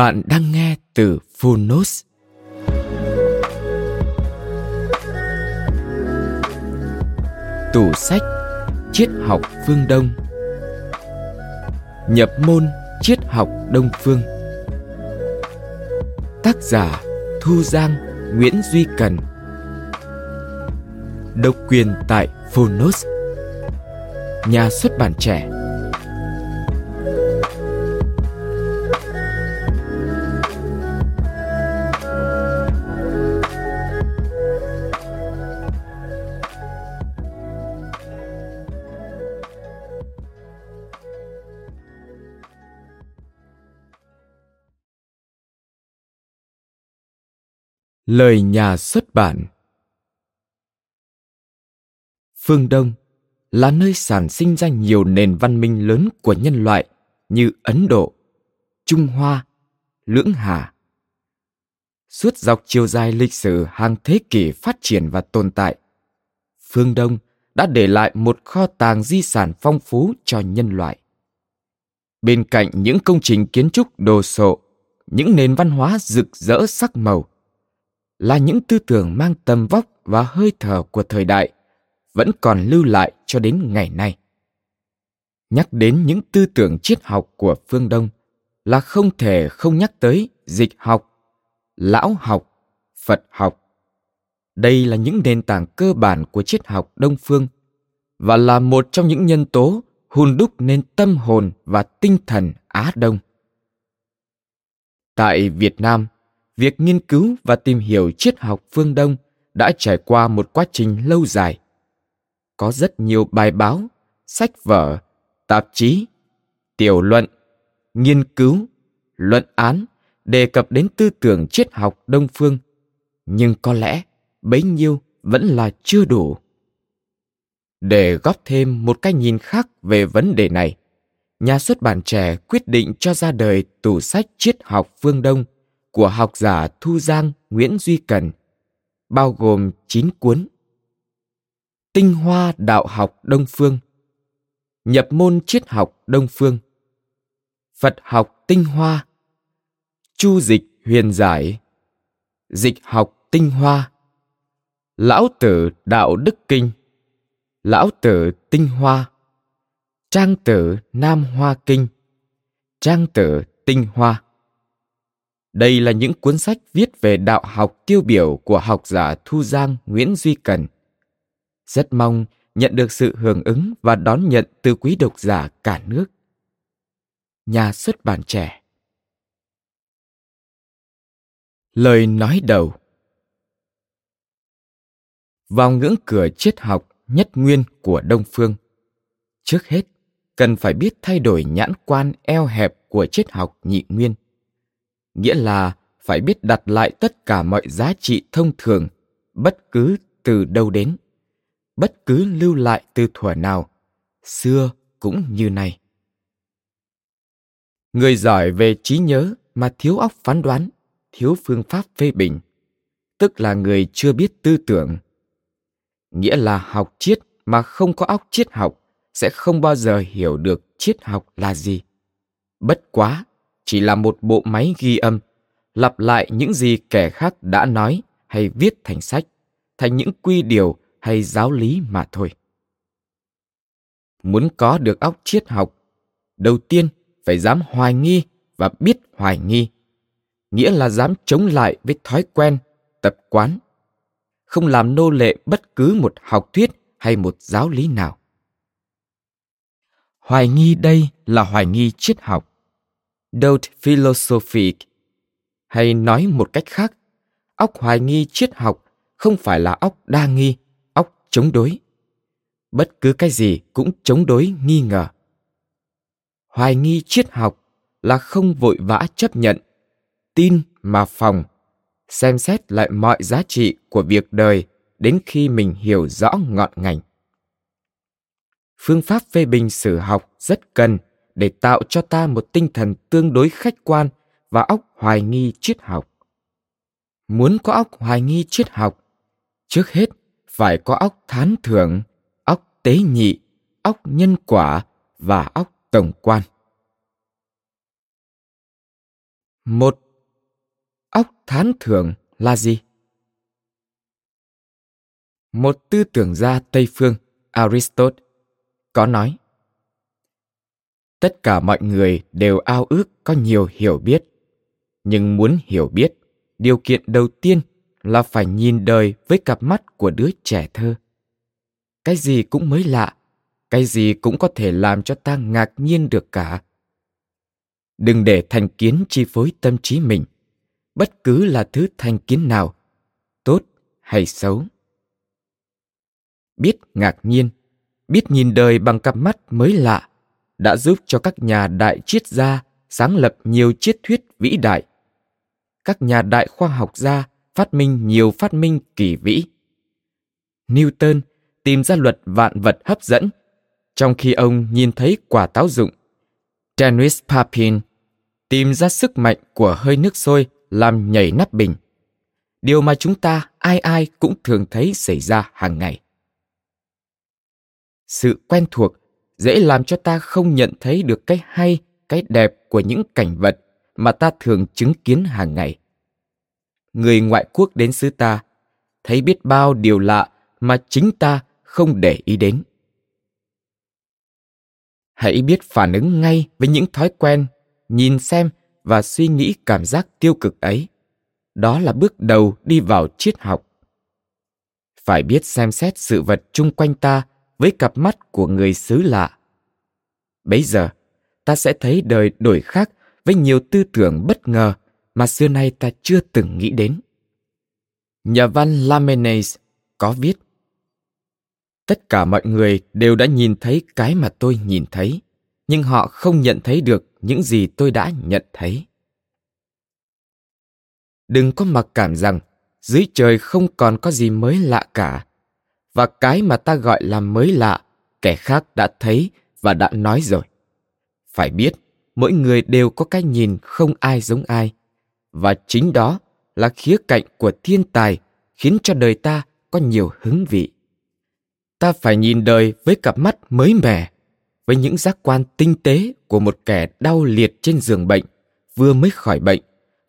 Bạn đang nghe từ Phonos. Tủ sách Triết học phương Đông. Nhập môn Triết học Đông phương. Tác giả Thu Giang, Nguyễn Duy Cần. Độc quyền tại Phonos. Nhà xuất bản trẻ Lời nhà xuất bản Phương Đông là nơi sản sinh ra nhiều nền văn minh lớn của nhân loại như Ấn Độ, Trung Hoa, Lưỡng Hà. Suốt dọc chiều dài lịch sử hàng thế kỷ phát triển và tồn tại, Phương Đông đã để lại một kho tàng di sản phong phú cho nhân loại. Bên cạnh những công trình kiến trúc đồ sộ, những nền văn hóa rực rỡ sắc màu, là những tư tưởng mang tầm vóc và hơi thở của thời đại, vẫn còn lưu lại cho đến ngày nay. Nhắc đến những tư tưởng triết học của phương đông là không thể không nhắc tới dịch học, lão học, phật học. Đây là những nền tảng cơ bản của triết học đông phương và là một trong những nhân tố hun đúc nên tâm hồn và tinh thần á đông. Tại việt nam việc nghiên cứu và tìm hiểu triết học phương Đông đã trải qua một quá trình lâu dài. Có rất nhiều bài báo, sách vở, tạp chí, tiểu luận, nghiên cứu, luận án đề cập đến tư tưởng triết học Đông phương, nhưng có lẽ bấy nhiêu vẫn là chưa đủ. Để góp thêm một cái nhìn khác về vấn đề này, nhà xuất bản trẻ quyết định cho ra đời tủ sách triết học phương Đông – của học giả Thu Giang Nguyễn Duy Cần, bao gồm 9 cuốn. Tinh hoa đạo học Đông Phương Nhập môn triết học Đông Phương Phật học tinh hoa Chu dịch huyền giải Dịch học tinh hoa Lão tử đạo đức kinh Lão tử tinh hoa Trang tử Nam Hoa Kinh Trang tử tinh hoa đây là những cuốn sách viết về đạo học tiêu biểu của học giả Thu Giang Nguyễn Duy Cần. Rất mong nhận được sự hưởng ứng và đón nhận từ quý độc giả cả nước. Nhà xuất bản trẻ Lời nói đầu Vào ngưỡng cửa triết học nhất nguyên của Đông Phương, trước hết cần phải biết thay đổi nhãn quan eo hẹp của triết học nhị nguyên – nghĩa là phải biết đặt lại tất cả mọi giá trị thông thường, bất cứ từ đâu đến, bất cứ lưu lại từ thuở nào, xưa cũng như nay. Người giỏi về trí nhớ mà thiếu óc phán đoán, thiếu phương pháp phê bình, tức là người chưa biết tư tưởng. Nghĩa là học triết mà không có óc triết học sẽ không bao giờ hiểu được triết học là gì. Bất quá chỉ là một bộ máy ghi âm lặp lại những gì kẻ khác đã nói hay viết thành sách, thành những quy điều hay giáo lý mà thôi. Muốn có được óc triết học, đầu tiên phải dám hoài nghi và biết hoài nghi, nghĩa là dám chống lại với thói quen, tập quán, không làm nô lệ bất cứ một học thuyết hay một giáo lý nào. Hoài nghi đây là hoài nghi triết học. Doubt philosophic. Hay nói một cách khác, óc hoài nghi triết học không phải là óc đa nghi, óc chống đối. Bất cứ cái gì cũng chống đối nghi ngờ. Hoài nghi triết học là không vội vã chấp nhận, tin mà phòng, xem xét lại mọi giá trị của việc đời đến khi mình hiểu rõ ngọn ngành phương pháp phê bình sử học rất cần để tạo cho ta một tinh thần tương đối khách quan và óc hoài nghi triết học. Muốn có óc hoài nghi triết học, trước hết phải có óc thán thưởng, óc tế nhị, óc nhân quả và óc tổng quan. Một, óc thán thưởng là gì? Một tư tưởng gia tây phương, aristotle có nói tất cả mọi người đều ao ước có nhiều hiểu biết. Nhưng muốn hiểu biết, điều kiện đầu tiên là phải nhìn đời với cặp mắt của đứa trẻ thơ. Cái gì cũng mới lạ, cái gì cũng có thể làm cho ta ngạc nhiên được cả. Đừng để thành kiến chi phối tâm trí mình. Bất cứ là thứ thành kiến nào, tốt hay xấu. Biết ngạc nhiên, biết nhìn đời bằng cặp mắt mới lạ đã giúp cho các nhà đại triết gia sáng lập nhiều triết thuyết vĩ đại. Các nhà đại khoa học gia phát minh nhiều phát minh kỳ vĩ. Newton tìm ra luật vạn vật hấp dẫn, trong khi ông nhìn thấy quả táo dụng. Dennis papin tìm ra sức mạnh của hơi nước sôi làm nhảy nắp bình. Điều mà chúng ta ai ai cũng thường thấy xảy ra hàng ngày. Sự quen thuộc dễ làm cho ta không nhận thấy được cái hay, cái đẹp của những cảnh vật mà ta thường chứng kiến hàng ngày. Người ngoại quốc đến xứ ta, thấy biết bao điều lạ mà chính ta không để ý đến. Hãy biết phản ứng ngay với những thói quen, nhìn xem và suy nghĩ cảm giác tiêu cực ấy. Đó là bước đầu đi vào triết học. Phải biết xem xét sự vật chung quanh ta với cặp mắt của người xứ lạ. Bấy giờ, ta sẽ thấy đời đổi khác với nhiều tư tưởng bất ngờ mà xưa nay ta chưa từng nghĩ đến. Nhà văn Lamennais có viết, tất cả mọi người đều đã nhìn thấy cái mà tôi nhìn thấy, nhưng họ không nhận thấy được những gì tôi đã nhận thấy. Đừng có mặc cảm rằng dưới trời không còn có gì mới lạ cả và cái mà ta gọi là mới lạ, kẻ khác đã thấy và đã nói rồi. Phải biết, mỗi người đều có cái nhìn không ai giống ai. Và chính đó là khía cạnh của thiên tài khiến cho đời ta có nhiều hứng vị. Ta phải nhìn đời với cặp mắt mới mẻ, với những giác quan tinh tế của một kẻ đau liệt trên giường bệnh, vừa mới khỏi bệnh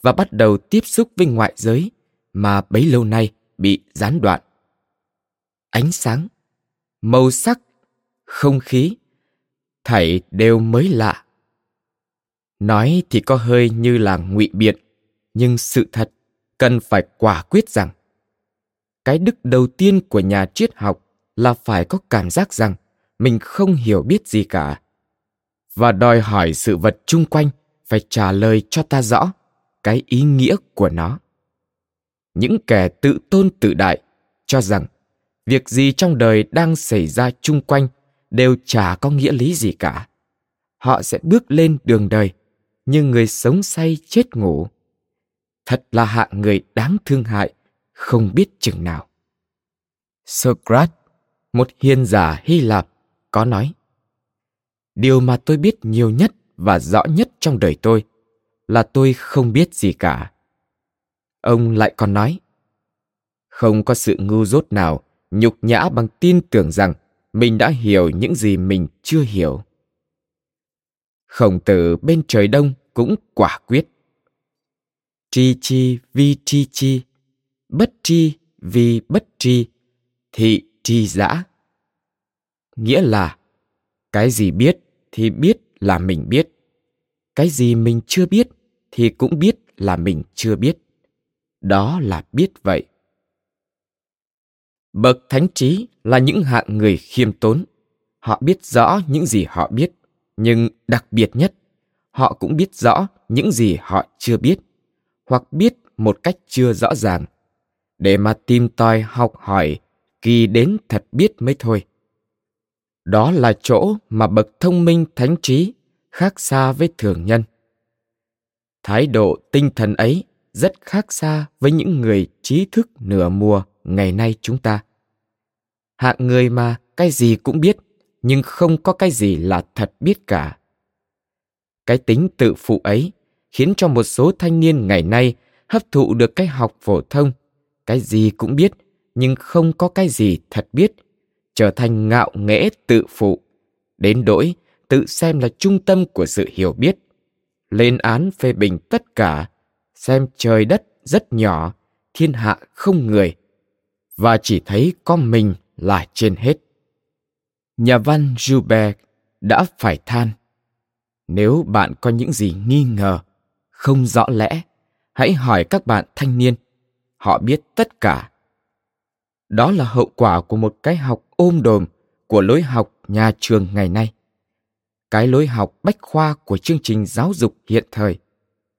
và bắt đầu tiếp xúc với ngoại giới mà bấy lâu nay bị gián đoạn ánh sáng, màu sắc, không khí, thảy đều mới lạ. Nói thì có hơi như là ngụy biện, nhưng sự thật cần phải quả quyết rằng, cái đức đầu tiên của nhà triết học là phải có cảm giác rằng mình không hiểu biết gì cả. Và đòi hỏi sự vật chung quanh phải trả lời cho ta rõ cái ý nghĩa của nó. Những kẻ tự tôn tự đại cho rằng việc gì trong đời đang xảy ra chung quanh đều chả có nghĩa lý gì cả. Họ sẽ bước lên đường đời như người sống say chết ngủ. Thật là hạng người đáng thương hại, không biết chừng nào. Socrates, một hiền giả hy lạp, có nói, điều mà tôi biết nhiều nhất và rõ nhất trong đời tôi là tôi không biết gì cả. Ông lại còn nói, không có sự ngu dốt nào nhục nhã bằng tin tưởng rằng mình đã hiểu những gì mình chưa hiểu khổng tử bên trời đông cũng quả quyết tri chi vi tri chi, bất tri vì bất tri, thị tri giã. Nghĩa là, cái gì biết thì biết là mình biết. Cái gì mình chưa biết thì cũng biết là mình chưa biết. Đó là biết vậy. Bậc thánh trí là những hạng người khiêm tốn. Họ biết rõ những gì họ biết, nhưng đặc biệt nhất, họ cũng biết rõ những gì họ chưa biết, hoặc biết một cách chưa rõ ràng, để mà tìm tòi học hỏi, kỳ đến thật biết mới thôi. Đó là chỗ mà bậc thông minh thánh trí khác xa với thường nhân. Thái độ tinh thần ấy rất khác xa với những người trí thức nửa mùa ngày nay chúng ta. Hạng người mà cái gì cũng biết, nhưng không có cái gì là thật biết cả. Cái tính tự phụ ấy khiến cho một số thanh niên ngày nay hấp thụ được cái học phổ thông, cái gì cũng biết, nhưng không có cái gì thật biết, trở thành ngạo nghễ tự phụ, đến đỗi tự xem là trung tâm của sự hiểu biết, lên án phê bình tất cả, xem trời đất rất nhỏ, thiên hạ không người, và chỉ thấy có mình là trên hết. Nhà văn Joubert đã phải than. Nếu bạn có những gì nghi ngờ, không rõ lẽ, hãy hỏi các bạn thanh niên. Họ biết tất cả. Đó là hậu quả của một cái học ôm đồm của lối học nhà trường ngày nay. Cái lối học bách khoa của chương trình giáo dục hiện thời.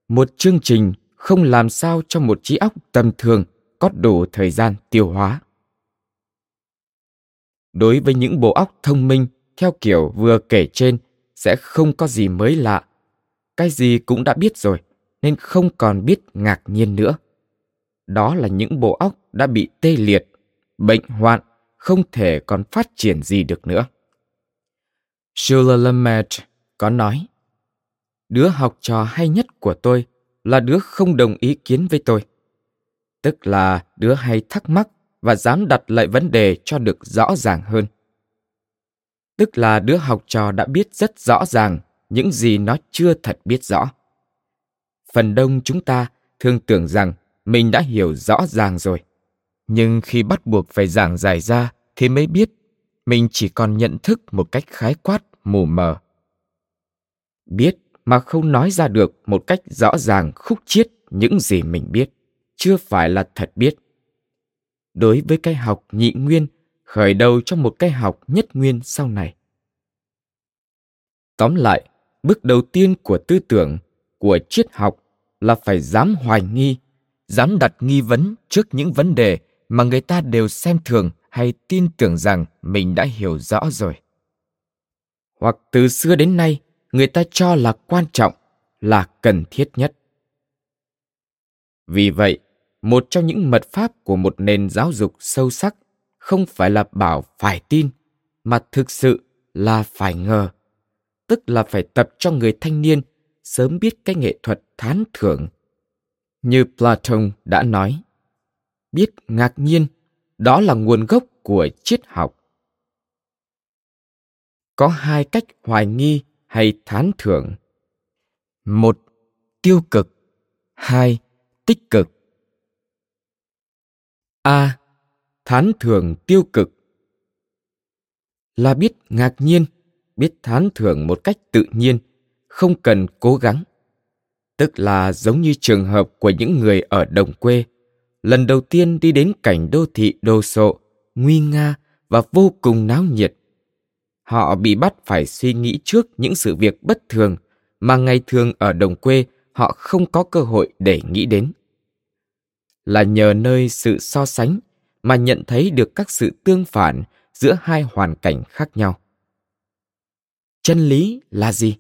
Một chương trình không làm sao cho một trí óc tầm thường có đủ thời gian tiêu hóa. Đối với những bộ óc thông minh, theo kiểu vừa kể trên, sẽ không có gì mới lạ. Cái gì cũng đã biết rồi, nên không còn biết ngạc nhiên nữa. Đó là những bộ óc đã bị tê liệt, bệnh hoạn, không thể còn phát triển gì được nữa. Jules Lamed có nói, đứa học trò hay nhất của tôi là đứa không đồng ý kiến với tôi tức là đứa hay thắc mắc và dám đặt lại vấn đề cho được rõ ràng hơn. Tức là đứa học trò đã biết rất rõ ràng những gì nó chưa thật biết rõ. Phần đông chúng ta thường tưởng rằng mình đã hiểu rõ ràng rồi. Nhưng khi bắt buộc phải giảng giải ra thì mới biết mình chỉ còn nhận thức một cách khái quát, mù mờ. Biết mà không nói ra được một cách rõ ràng, khúc chiết những gì mình biết chưa phải là thật biết. Đối với cái học nhị nguyên, khởi đầu cho một cái học nhất nguyên sau này. Tóm lại, bước đầu tiên của tư tưởng, của triết học là phải dám hoài nghi, dám đặt nghi vấn trước những vấn đề mà người ta đều xem thường hay tin tưởng rằng mình đã hiểu rõ rồi. Hoặc từ xưa đến nay, người ta cho là quan trọng, là cần thiết nhất vì vậy, một trong những mật pháp của một nền giáo dục sâu sắc không phải là bảo phải tin, mà thực sự là phải ngờ, tức là phải tập cho người thanh niên sớm biết cái nghệ thuật thán thưởng. Như platon đã nói, biết ngạc nhiên, đó là nguồn gốc của triết học. Có hai cách hoài nghi hay thán thưởng. Một, tiêu cực. Hai tích cực. A. Thán thưởng tiêu cực. Là biết ngạc nhiên, biết thán thưởng một cách tự nhiên, không cần cố gắng. Tức là giống như trường hợp của những người ở đồng quê, lần đầu tiên đi đến cảnh đô thị đồ sộ, nguy nga và vô cùng náo nhiệt. Họ bị bắt phải suy nghĩ trước những sự việc bất thường mà ngày thường ở đồng quê họ không có cơ hội để nghĩ đến. Là nhờ nơi sự so sánh mà nhận thấy được các sự tương phản giữa hai hoàn cảnh khác nhau. Chân lý là gì?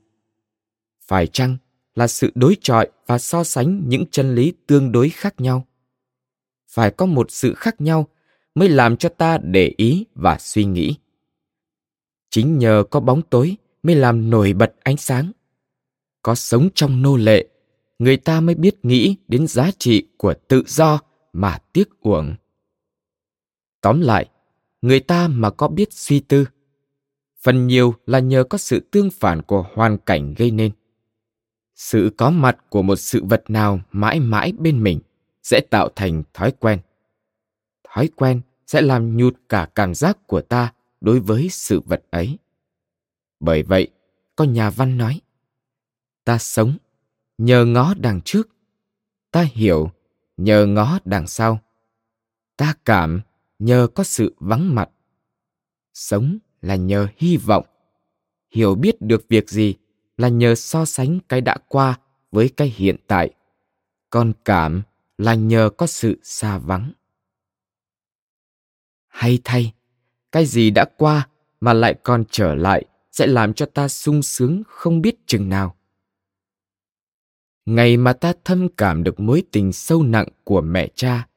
Phải chăng là sự đối chọi và so sánh những chân lý tương đối khác nhau? Phải có một sự khác nhau mới làm cho ta để ý và suy nghĩ. Chính nhờ có bóng tối mới làm nổi bật ánh sáng. Có sống trong nô lệ người ta mới biết nghĩ đến giá trị của tự do mà tiếc uổng. Tóm lại, người ta mà có biết suy tư, phần nhiều là nhờ có sự tương phản của hoàn cảnh gây nên. Sự có mặt của một sự vật nào mãi mãi bên mình sẽ tạo thành thói quen. Thói quen sẽ làm nhụt cả cảm giác của ta đối với sự vật ấy. Bởi vậy, có nhà văn nói, ta sống nhờ ngó đằng trước. Ta hiểu, nhờ ngó đằng sau. Ta cảm, nhờ có sự vắng mặt. Sống là nhờ hy vọng. Hiểu biết được việc gì là nhờ so sánh cái đã qua với cái hiện tại. Còn cảm là nhờ có sự xa vắng. Hay thay, cái gì đã qua mà lại còn trở lại sẽ làm cho ta sung sướng không biết chừng nào ngày mà ta thâm cảm được mối tình sâu nặng của mẹ cha,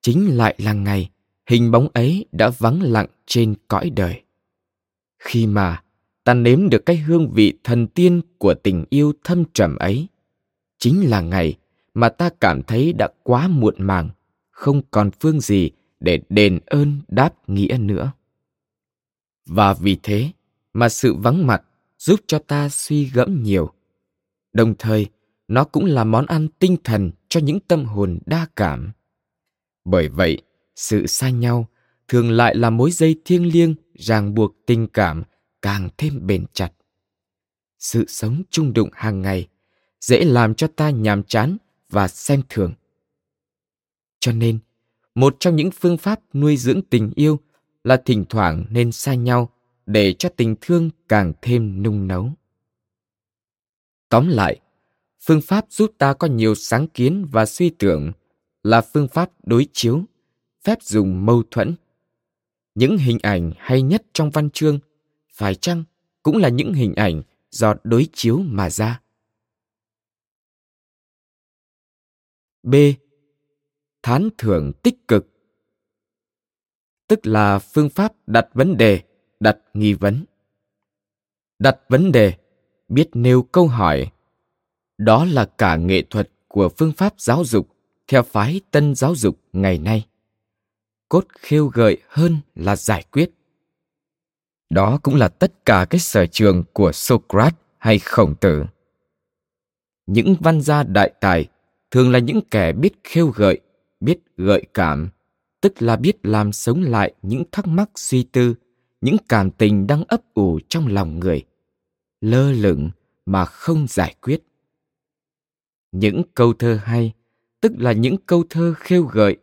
chính lại là ngày hình bóng ấy đã vắng lặng trên cõi đời. Khi mà ta nếm được cái hương vị thần tiên của tình yêu thâm trầm ấy, chính là ngày mà ta cảm thấy đã quá muộn màng, không còn phương gì để đền ơn đáp nghĩa nữa. Và vì thế mà sự vắng mặt giúp cho ta suy gẫm nhiều. Đồng thời nó cũng là món ăn tinh thần cho những tâm hồn đa cảm. Bởi vậy, sự xa nhau thường lại là mối dây thiêng liêng ràng buộc tình cảm càng thêm bền chặt. Sự sống chung đụng hàng ngày dễ làm cho ta nhàm chán và xem thường. Cho nên, một trong những phương pháp nuôi dưỡng tình yêu là thỉnh thoảng nên xa nhau để cho tình thương càng thêm nung nấu. Tóm lại phương pháp giúp ta có nhiều sáng kiến và suy tưởng là phương pháp đối chiếu, phép dùng mâu thuẫn. Những hình ảnh hay nhất trong văn chương, phải chăng cũng là những hình ảnh do đối chiếu mà ra? B. Thán thưởng tích cực, tức là phương pháp đặt vấn đề, đặt nghi vấn. Đặt vấn đề, biết nêu câu hỏi đó là cả nghệ thuật của phương pháp giáo dục theo phái tân giáo dục ngày nay. Cốt khiêu gợi hơn là giải quyết. Đó cũng là tất cả cái sở trường của socrates hay khổng tử. Những văn gia đại tài thường là những kẻ biết khiêu gợi, biết gợi cảm, tức là biết làm sống lại những thắc mắc suy tư, những cảm tình đang ấp ủ trong lòng người, lơ lửng mà không giải quyết những câu thơ hay, tức là những câu thơ khêu gợi,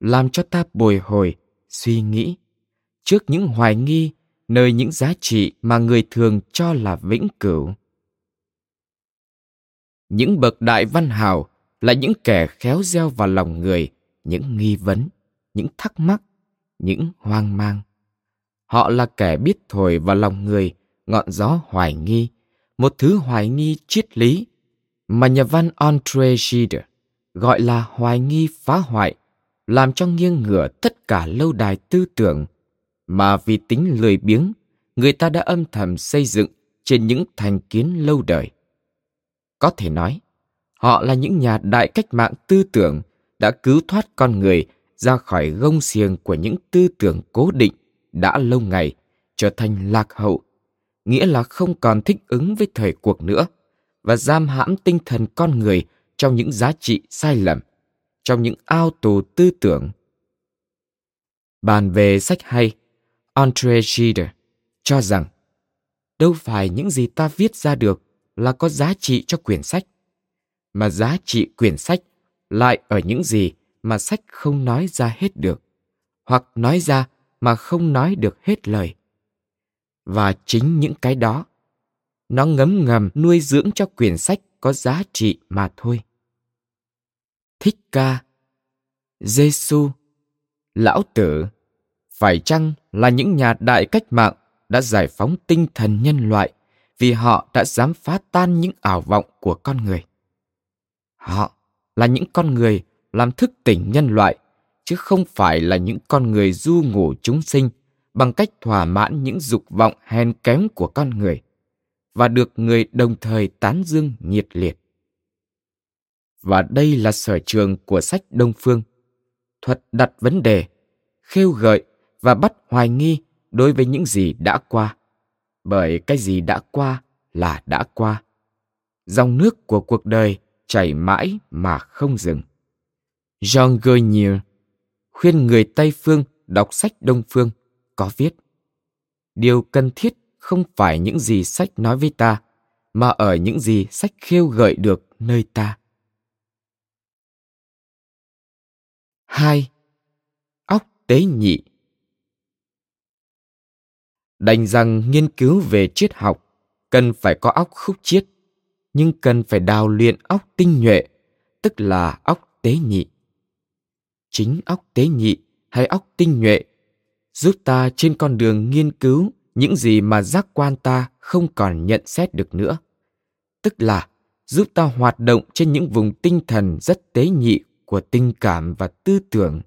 làm cho ta bồi hồi, suy nghĩ trước những hoài nghi, nơi những giá trị mà người thường cho là vĩnh cửu. Những bậc đại văn hào là những kẻ khéo gieo vào lòng người những nghi vấn, những thắc mắc, những hoang mang. Họ là kẻ biết thổi vào lòng người ngọn gió hoài nghi, một thứ hoài nghi triết lý mà nhà văn Andre Gide gọi là hoài nghi phá hoại, làm cho nghiêng ngửa tất cả lâu đài tư tưởng mà vì tính lười biếng, người ta đã âm thầm xây dựng trên những thành kiến lâu đời. Có thể nói, họ là những nhà đại cách mạng tư tưởng đã cứu thoát con người ra khỏi gông xiềng của những tư tưởng cố định đã lâu ngày trở thành lạc hậu, nghĩa là không còn thích ứng với thời cuộc nữa và giam hãm tinh thần con người trong những giá trị sai lầm, trong những ao tù tư tưởng. Bàn về sách hay, Andre Gide cho rằng đâu phải những gì ta viết ra được là có giá trị cho quyển sách, mà giá trị quyển sách lại ở những gì mà sách không nói ra hết được, hoặc nói ra mà không nói được hết lời. Và chính những cái đó nó ngấm ngầm nuôi dưỡng cho quyển sách có giá trị mà thôi. Thích ca, Giêsu, Lão Tử, phải chăng là những nhà đại cách mạng đã giải phóng tinh thần nhân loại vì họ đã dám phá tan những ảo vọng của con người. Họ là những con người làm thức tỉnh nhân loại, chứ không phải là những con người du ngủ chúng sinh bằng cách thỏa mãn những dục vọng hèn kém của con người và được người đồng thời tán dương nhiệt liệt. Và đây là sở trường của sách Đông Phương. Thuật đặt vấn đề, khêu gợi và bắt hoài nghi đối với những gì đã qua. Bởi cái gì đã qua là đã qua. dòng nước của cuộc đời chảy mãi mà không dừng. Jean Grenier khuyên người Tây phương đọc sách Đông phương có viết Điều cần thiết không phải những gì sách nói với ta, mà ở những gì sách khêu gợi được nơi ta. 2. Óc tế nhị Đành rằng nghiên cứu về triết học cần phải có óc khúc chiết, nhưng cần phải đào luyện óc tinh nhuệ, tức là óc tế nhị. Chính óc tế nhị hay óc tinh nhuệ giúp ta trên con đường nghiên cứu những gì mà giác quan ta không còn nhận xét được nữa. Tức là giúp ta hoạt động trên những vùng tinh thần rất tế nhị của tình cảm và tư tưởng.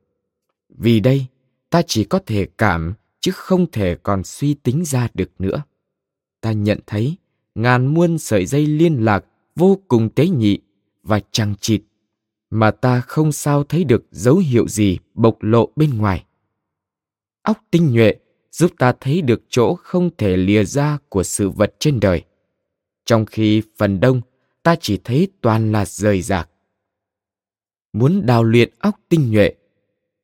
Vì đây, ta chỉ có thể cảm chứ không thể còn suy tính ra được nữa. Ta nhận thấy ngàn muôn sợi dây liên lạc vô cùng tế nhị và chằng chịt mà ta không sao thấy được dấu hiệu gì bộc lộ bên ngoài. Óc tinh nhuệ giúp ta thấy được chỗ không thể lìa ra của sự vật trên đời. Trong khi phần đông ta chỉ thấy toàn là rời rạc. Muốn đào luyện óc tinh nhuệ,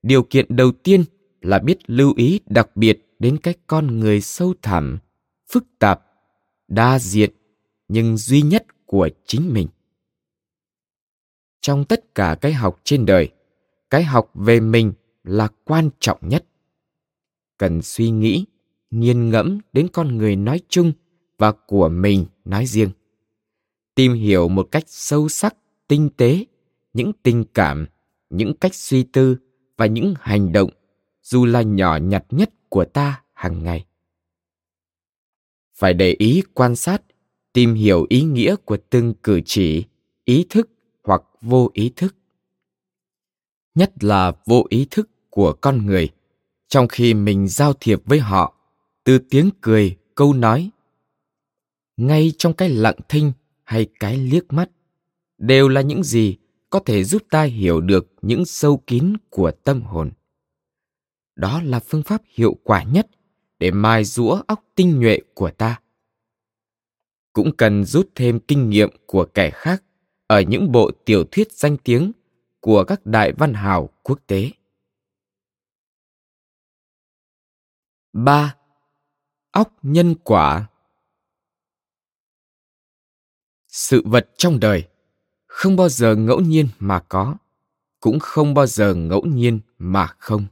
điều kiện đầu tiên là biết lưu ý đặc biệt đến cái con người sâu thẳm, phức tạp, đa diện nhưng duy nhất của chính mình. Trong tất cả cái học trên đời, cái học về mình là quan trọng nhất cần suy nghĩ, nghiền ngẫm đến con người nói chung và của mình nói riêng. Tìm hiểu một cách sâu sắc, tinh tế những tình cảm, những cách suy tư và những hành động dù là nhỏ nhặt nhất của ta hàng ngày. Phải để ý quan sát, tìm hiểu ý nghĩa của từng cử chỉ, ý thức hoặc vô ý thức. Nhất là vô ý thức của con người trong khi mình giao thiệp với họ, từ tiếng cười, câu nói, ngay trong cái lặng thinh hay cái liếc mắt, đều là những gì có thể giúp ta hiểu được những sâu kín của tâm hồn. Đó là phương pháp hiệu quả nhất để mài rũa óc tinh nhuệ của ta. Cũng cần rút thêm kinh nghiệm của kẻ khác ở những bộ tiểu thuyết danh tiếng của các đại văn hào quốc tế. 3. Óc nhân quả Sự vật trong đời không bao giờ ngẫu nhiên mà có, cũng không bao giờ ngẫu nhiên mà không.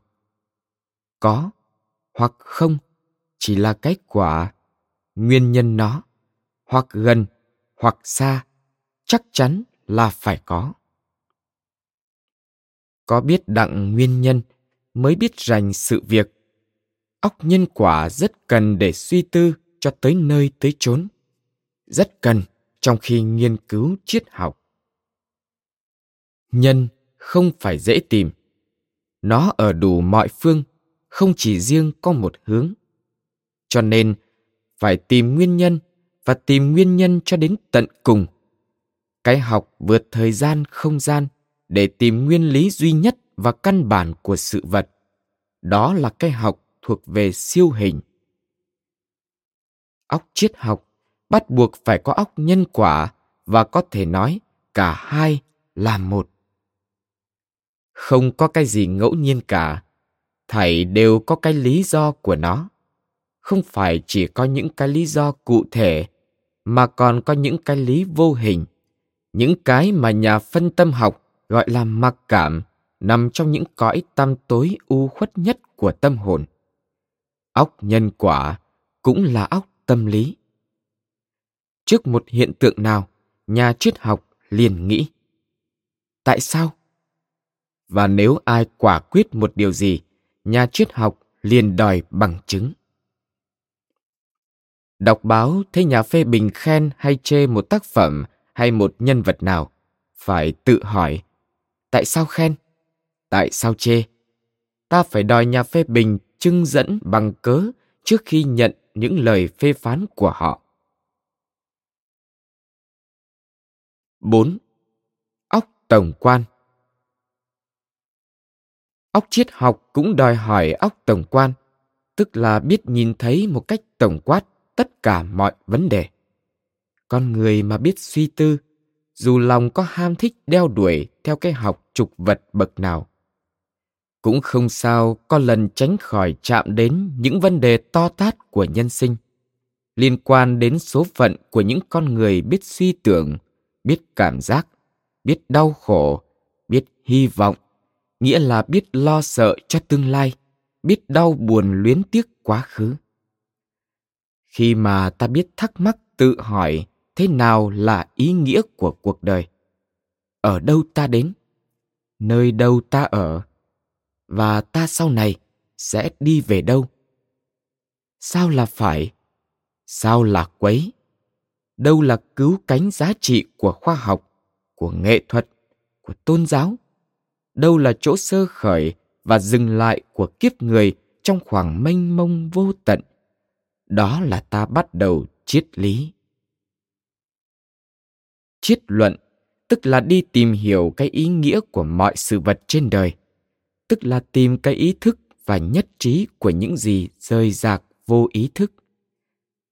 Có hoặc không chỉ là cái quả, nguyên nhân nó, hoặc gần hoặc xa, chắc chắn là phải có. Có biết đặng nguyên nhân mới biết rành sự việc óc nhân quả rất cần để suy tư cho tới nơi tới chốn. Rất cần trong khi nghiên cứu triết học. Nhân không phải dễ tìm. Nó ở đủ mọi phương, không chỉ riêng có một hướng. Cho nên, phải tìm nguyên nhân và tìm nguyên nhân cho đến tận cùng. Cái học vượt thời gian không gian để tìm nguyên lý duy nhất và căn bản của sự vật. Đó là cái học thuộc về siêu hình. Óc triết học bắt buộc phải có óc nhân quả và có thể nói cả hai là một. Không có cái gì ngẫu nhiên cả, thảy đều có cái lý do của nó. Không phải chỉ có những cái lý do cụ thể, mà còn có những cái lý vô hình, những cái mà nhà phân tâm học gọi là mặc cảm nằm trong những cõi tăm tối u khuất nhất của tâm hồn óc nhân quả cũng là óc tâm lý. Trước một hiện tượng nào, nhà triết học liền nghĩ, tại sao? Và nếu ai quả quyết một điều gì, nhà triết học liền đòi bằng chứng. Đọc báo thấy nhà phê bình khen hay chê một tác phẩm hay một nhân vật nào, phải tự hỏi, tại sao khen? Tại sao chê? Ta phải đòi nhà phê bình trưng dẫn bằng cớ trước khi nhận những lời phê phán của họ. 4. Óc tổng quan Óc triết học cũng đòi hỏi óc tổng quan, tức là biết nhìn thấy một cách tổng quát tất cả mọi vấn đề. con người mà biết suy tư dù lòng có ham thích đeo đuổi theo cái học trục vật bậc nào cũng không sao, có lần tránh khỏi chạm đến những vấn đề to tát của nhân sinh. Liên quan đến số phận của những con người biết suy tưởng, biết cảm giác, biết đau khổ, biết hy vọng, nghĩa là biết lo sợ cho tương lai, biết đau buồn luyến tiếc quá khứ. Khi mà ta biết thắc mắc tự hỏi thế nào là ý nghĩa của cuộc đời, ở đâu ta đến, nơi đâu ta ở và ta sau này sẽ đi về đâu? Sao là phải? Sao là quấy? Đâu là cứu cánh giá trị của khoa học, của nghệ thuật, của tôn giáo? Đâu là chỗ sơ khởi và dừng lại của kiếp người trong khoảng mênh mông vô tận? Đó là ta bắt đầu triết lý. Triết luận, tức là đi tìm hiểu cái ý nghĩa của mọi sự vật trên đời tức là tìm cái ý thức và nhất trí của những gì rơi rạc vô ý thức.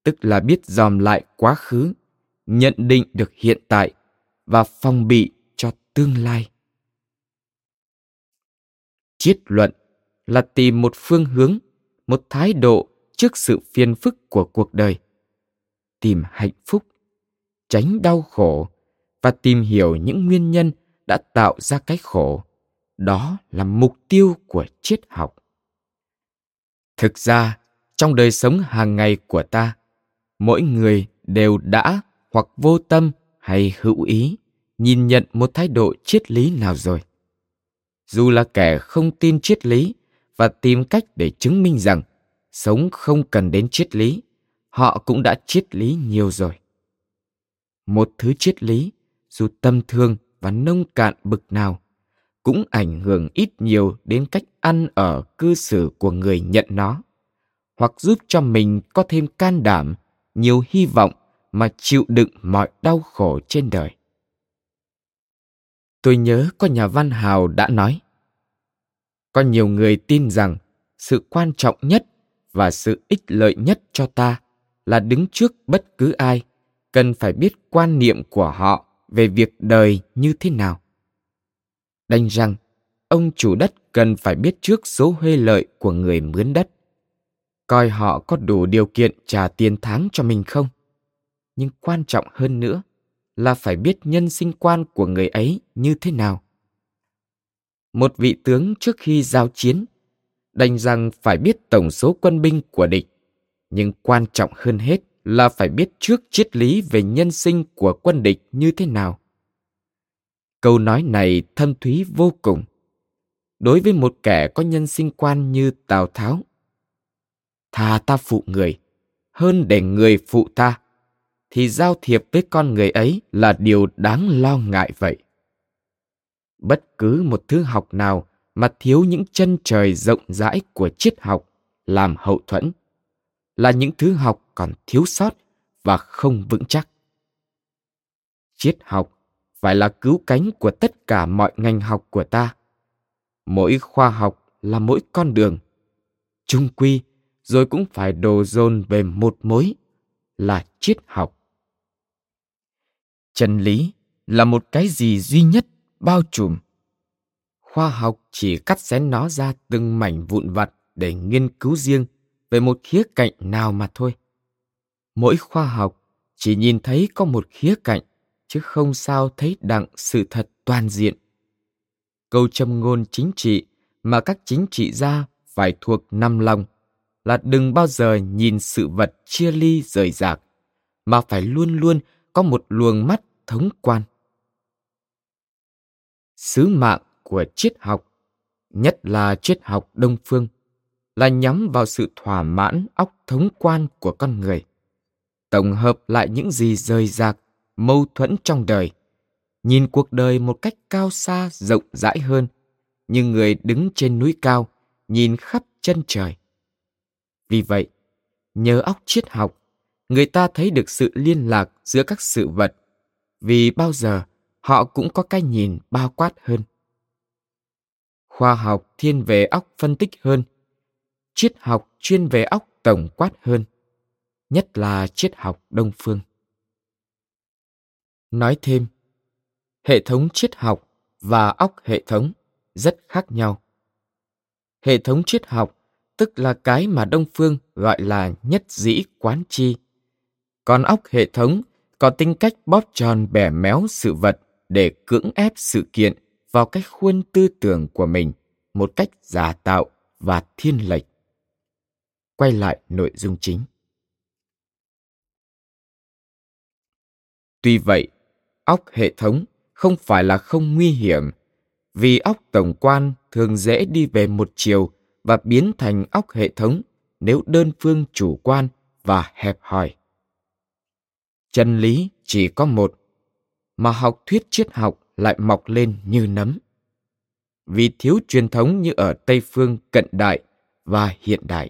Tức là biết dòm lại quá khứ, nhận định được hiện tại và phòng bị cho tương lai. Triết luận là tìm một phương hướng, một thái độ trước sự phiền phức của cuộc đời. Tìm hạnh phúc, tránh đau khổ và tìm hiểu những nguyên nhân đã tạo ra cái khổ đó là mục tiêu của triết học. Thực ra, trong đời sống hàng ngày của ta, mỗi người đều đã hoặc vô tâm hay hữu ý nhìn nhận một thái độ triết lý nào rồi. Dù là kẻ không tin triết lý và tìm cách để chứng minh rằng sống không cần đến triết lý, họ cũng đã triết lý nhiều rồi. Một thứ triết lý, dù tâm thương và nông cạn bực nào cũng ảnh hưởng ít nhiều đến cách ăn ở cư xử của người nhận nó, hoặc giúp cho mình có thêm can đảm, nhiều hy vọng mà chịu đựng mọi đau khổ trên đời. Tôi nhớ có nhà văn hào đã nói, có nhiều người tin rằng sự quan trọng nhất và sự ích lợi nhất cho ta là đứng trước bất cứ ai, cần phải biết quan niệm của họ về việc đời như thế nào đành rằng ông chủ đất cần phải biết trước số huê lợi của người mướn đất. Coi họ có đủ điều kiện trả tiền tháng cho mình không? Nhưng quan trọng hơn nữa là phải biết nhân sinh quan của người ấy như thế nào. Một vị tướng trước khi giao chiến đành rằng phải biết tổng số quân binh của địch. Nhưng quan trọng hơn hết là phải biết trước triết lý về nhân sinh của quân địch như thế nào câu nói này thâm thúy vô cùng. Đối với một kẻ có nhân sinh quan như tào tháo thà ta phụ người hơn để người phụ ta, thì giao thiệp với con người ấy là điều đáng lo ngại vậy. Bất cứ một thứ học nào mà thiếu những chân trời rộng rãi của triết học làm hậu thuẫn là những thứ học còn thiếu sót và không vững chắc. Triết học phải là cứu cánh của tất cả mọi ngành học của ta. Mỗi khoa học là mỗi con đường. Trung quy, rồi cũng phải đồ dồn về một mối là triết học. Chân lý là một cái gì duy nhất bao trùm. Khoa học chỉ cắt xén nó ra từng mảnh vụn vặt để nghiên cứu riêng về một khía cạnh nào mà thôi. Mỗi khoa học chỉ nhìn thấy có một khía cạnh chứ không sao thấy đặng sự thật toàn diện. Câu châm ngôn chính trị mà các chính trị gia phải thuộc năm lòng là đừng bao giờ nhìn sự vật chia ly rời rạc, mà phải luôn luôn có một luồng mắt thống quan. Sứ mạng của triết học, nhất là triết học đông phương, là nhắm vào sự thỏa mãn óc thống quan của con người, tổng hợp lại những gì rời rạc mâu thuẫn trong đời. Nhìn cuộc đời một cách cao xa, rộng rãi hơn, như người đứng trên núi cao, nhìn khắp chân trời. Vì vậy, nhờ óc triết học, người ta thấy được sự liên lạc giữa các sự vật, vì bao giờ họ cũng có cái nhìn bao quát hơn. Khoa học thiên về óc phân tích hơn, triết học chuyên về óc tổng quát hơn, nhất là triết học đông phương. Nói thêm, hệ thống triết học và óc hệ thống rất khác nhau. Hệ thống triết học tức là cái mà Đông Phương gọi là nhất dĩ quán chi. Còn óc hệ thống có tính cách bóp tròn bẻ méo sự vật để cưỡng ép sự kiện vào cái khuôn tư tưởng của mình một cách giả tạo và thiên lệch. Quay lại nội dung chính. Tuy vậy, óc hệ thống không phải là không nguy hiểm, vì óc tổng quan thường dễ đi về một chiều và biến thành óc hệ thống nếu đơn phương chủ quan và hẹp hòi. Chân lý chỉ có một, mà học thuyết triết học lại mọc lên như nấm. Vì thiếu truyền thống như ở Tây phương cận đại và hiện đại.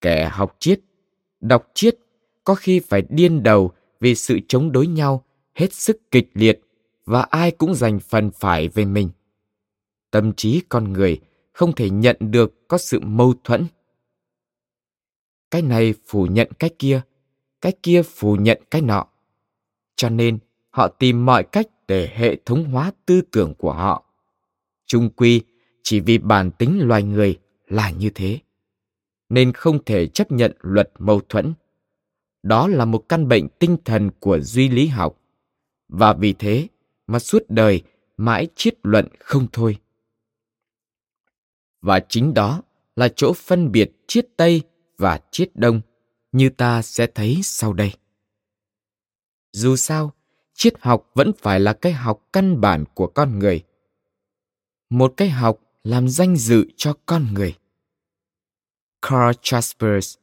Kẻ học triết, đọc triết có khi phải điên đầu vì sự chống đối nhau hết sức kịch liệt và ai cũng giành phần phải về mình. Tâm trí con người không thể nhận được có sự mâu thuẫn. Cái này phủ nhận cái kia, cái kia phủ nhận cái nọ. Cho nên họ tìm mọi cách để hệ thống hóa tư tưởng của họ. Trung quy chỉ vì bản tính loài người là như thế. Nên không thể chấp nhận luật mâu thuẫn. Đó là một căn bệnh tinh thần của duy lý học. Và vì thế mà suốt đời mãi triết luận không thôi. Và chính đó là chỗ phân biệt triết Tây và triết Đông như ta sẽ thấy sau đây. Dù sao, triết học vẫn phải là cái học căn bản của con người. Một cái học làm danh dự cho con người. Carl Jaspers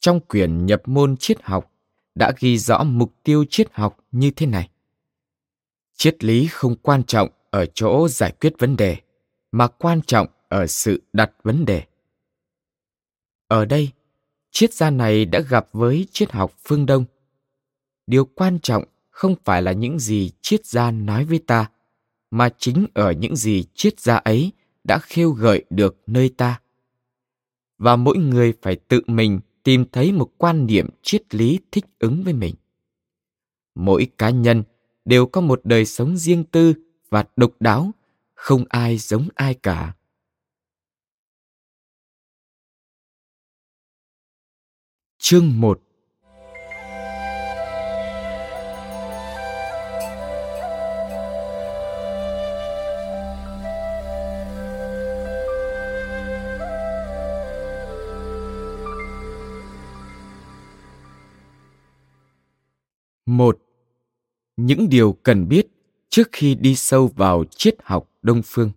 trong quyển nhập môn triết học đã ghi rõ mục tiêu triết học như thế này. Triết lý không quan trọng ở chỗ giải quyết vấn đề, mà quan trọng ở sự đặt vấn đề. Ở đây, triết gia này đã gặp với triết học phương Đông. Điều quan trọng không phải là những gì triết gia nói với ta, mà chính ở những gì triết gia ấy đã khêu gợi được nơi ta. Và mỗi người phải tự mình tìm thấy một quan niệm triết lý thích ứng với mình. Mỗi cá nhân đều có một đời sống riêng tư và độc đáo, không ai giống ai cả. Chương 1 một những điều cần biết trước khi đi sâu vào triết học đông phương.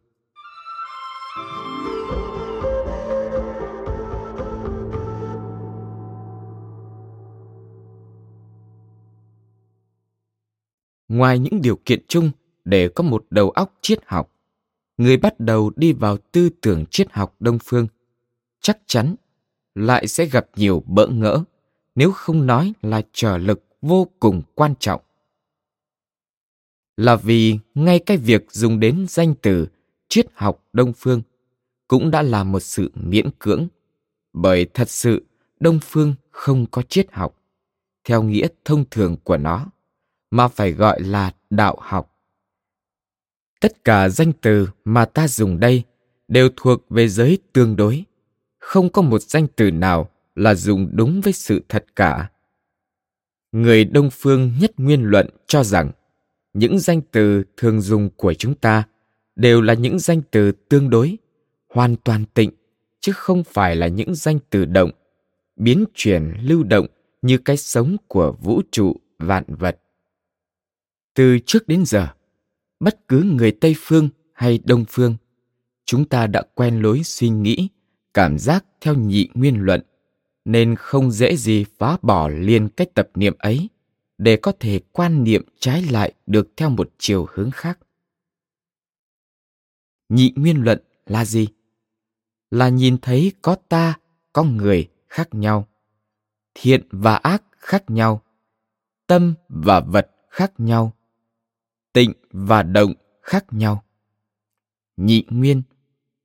Ngoài những điều kiện chung để có một đầu óc triết học, người bắt đầu đi vào tư tưởng triết học đông phương chắc chắn lại sẽ gặp nhiều bỡ ngỡ nếu không nói là trở lực vô cùng quan trọng là vì ngay cái việc dùng đến danh từ triết học đông phương cũng đã là một sự miễn cưỡng. Bởi thật sự, đông phương không có triết học theo nghĩa thông thường của nó, mà phải gọi là đạo học. Tất cả danh từ mà ta dùng đây đều thuộc về giới tương đối. Không có một danh từ nào là dùng đúng với sự thật cả. Người đông phương nhất nguyên luận cho rằng những danh từ thường dùng của chúng ta đều là những danh từ tương đối, hoàn toàn tịnh, chứ không phải là những danh từ động, biến chuyển, lưu động như cái sống của vũ trụ vạn vật. Từ trước đến giờ, bất cứ người tây phương hay đông phương, chúng ta đã quen lối suy nghĩ, cảm giác theo nhị nguyên luận, nên không dễ gì phá bỏ liền cách tập niệm ấy để có thể quan niệm trái lại được theo một chiều hướng khác. Nhị nguyên luận là gì? Là nhìn thấy có ta, có người khác nhau, thiện và ác khác nhau, tâm và vật khác nhau, tịnh và động khác nhau. Nhị nguyên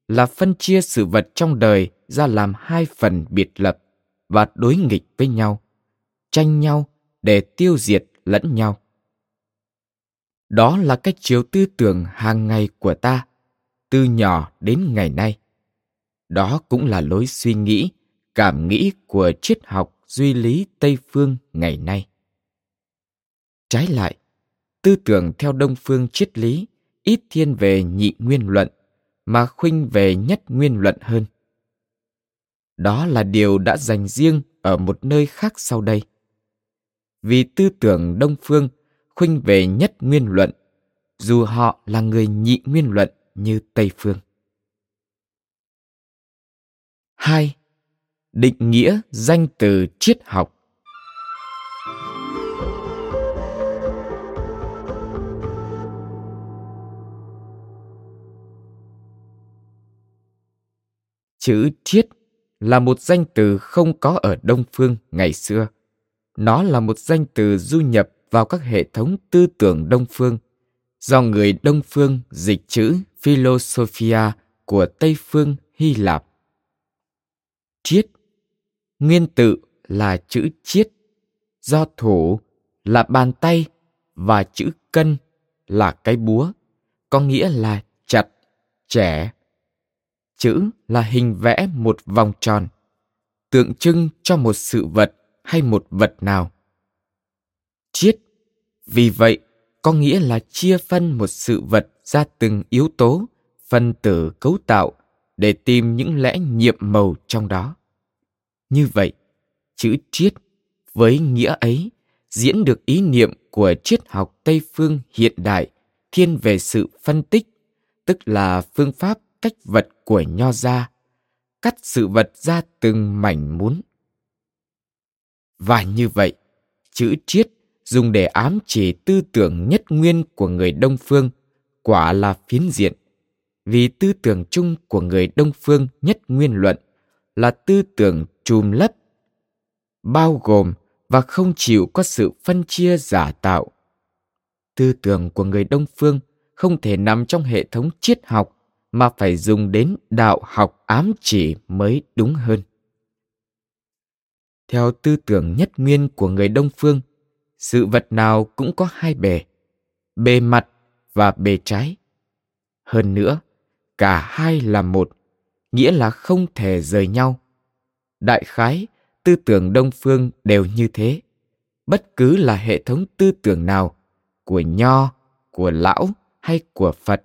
là phân chia sự vật trong đời ra làm hai phần biệt lập và đối nghịch với nhau, tranh nhau để tiêu diệt lẫn nhau. Đó là cách chiếu tư tưởng hàng ngày của ta, từ nhỏ đến ngày nay. Đó cũng là lối suy nghĩ, cảm nghĩ của triết học duy lý tây phương ngày nay. Trái lại, tư tưởng theo đông phương triết lý ít thiên về nhị nguyên luận, mà khuynh về nhất nguyên luận hơn. Đó là điều đã dành riêng ở một nơi khác sau đây vì tư tưởng đông phương, khuynh về nhất nguyên luận, dù họ là người nhị nguyên luận như tây phương. Hai, định nghĩa danh từ triết học. Chữ triết là một danh từ không có ở đông phương ngày xưa nó là một danh từ du nhập vào các hệ thống tư tưởng đông phương. Do người đông phương dịch chữ philosophia của tây phương hy lạp. Triết. Nguyên tự là chữ chiết do thủ là bàn tay và chữ cân là cái búa, có nghĩa là chặt trẻ chữ là hình vẽ một vòng tròn, tượng trưng cho một sự vật hay một vật nào? Chiết vì vậy, có nghĩa là chia phân một sự vật ra từng yếu tố, phân tử cấu tạo để tìm những lẽ nhiệm màu trong đó. Như vậy, chữ triết với nghĩa ấy diễn được ý niệm của triết học tây phương hiện đại thiên về sự phân tích, tức là phương pháp cách vật của nho gia, cắt sự vật ra từng mảnh muốn và như vậy, chữ triết dùng để ám chỉ tư tưởng nhất nguyên của người đông phương quả là phiến diện. Vì tư tưởng chung của người đông phương nhất nguyên luận là tư tưởng trùm lấp, bao gồm và không chịu có sự phân chia giả tạo. Tư tưởng của người đông phương không thể nằm trong hệ thống triết học mà phải dùng đến đạo học ám chỉ mới đúng hơn theo tư tưởng nhất nguyên của người đông phương, sự vật nào cũng có hai bề bề mặt và bề trái. Hơn nữa, cả hai là một, nghĩa là không thể rời nhau. Đại khái, tư tưởng đông phương đều như thế. Bất cứ là hệ thống tư tưởng nào, của nho, của lão hay của phật,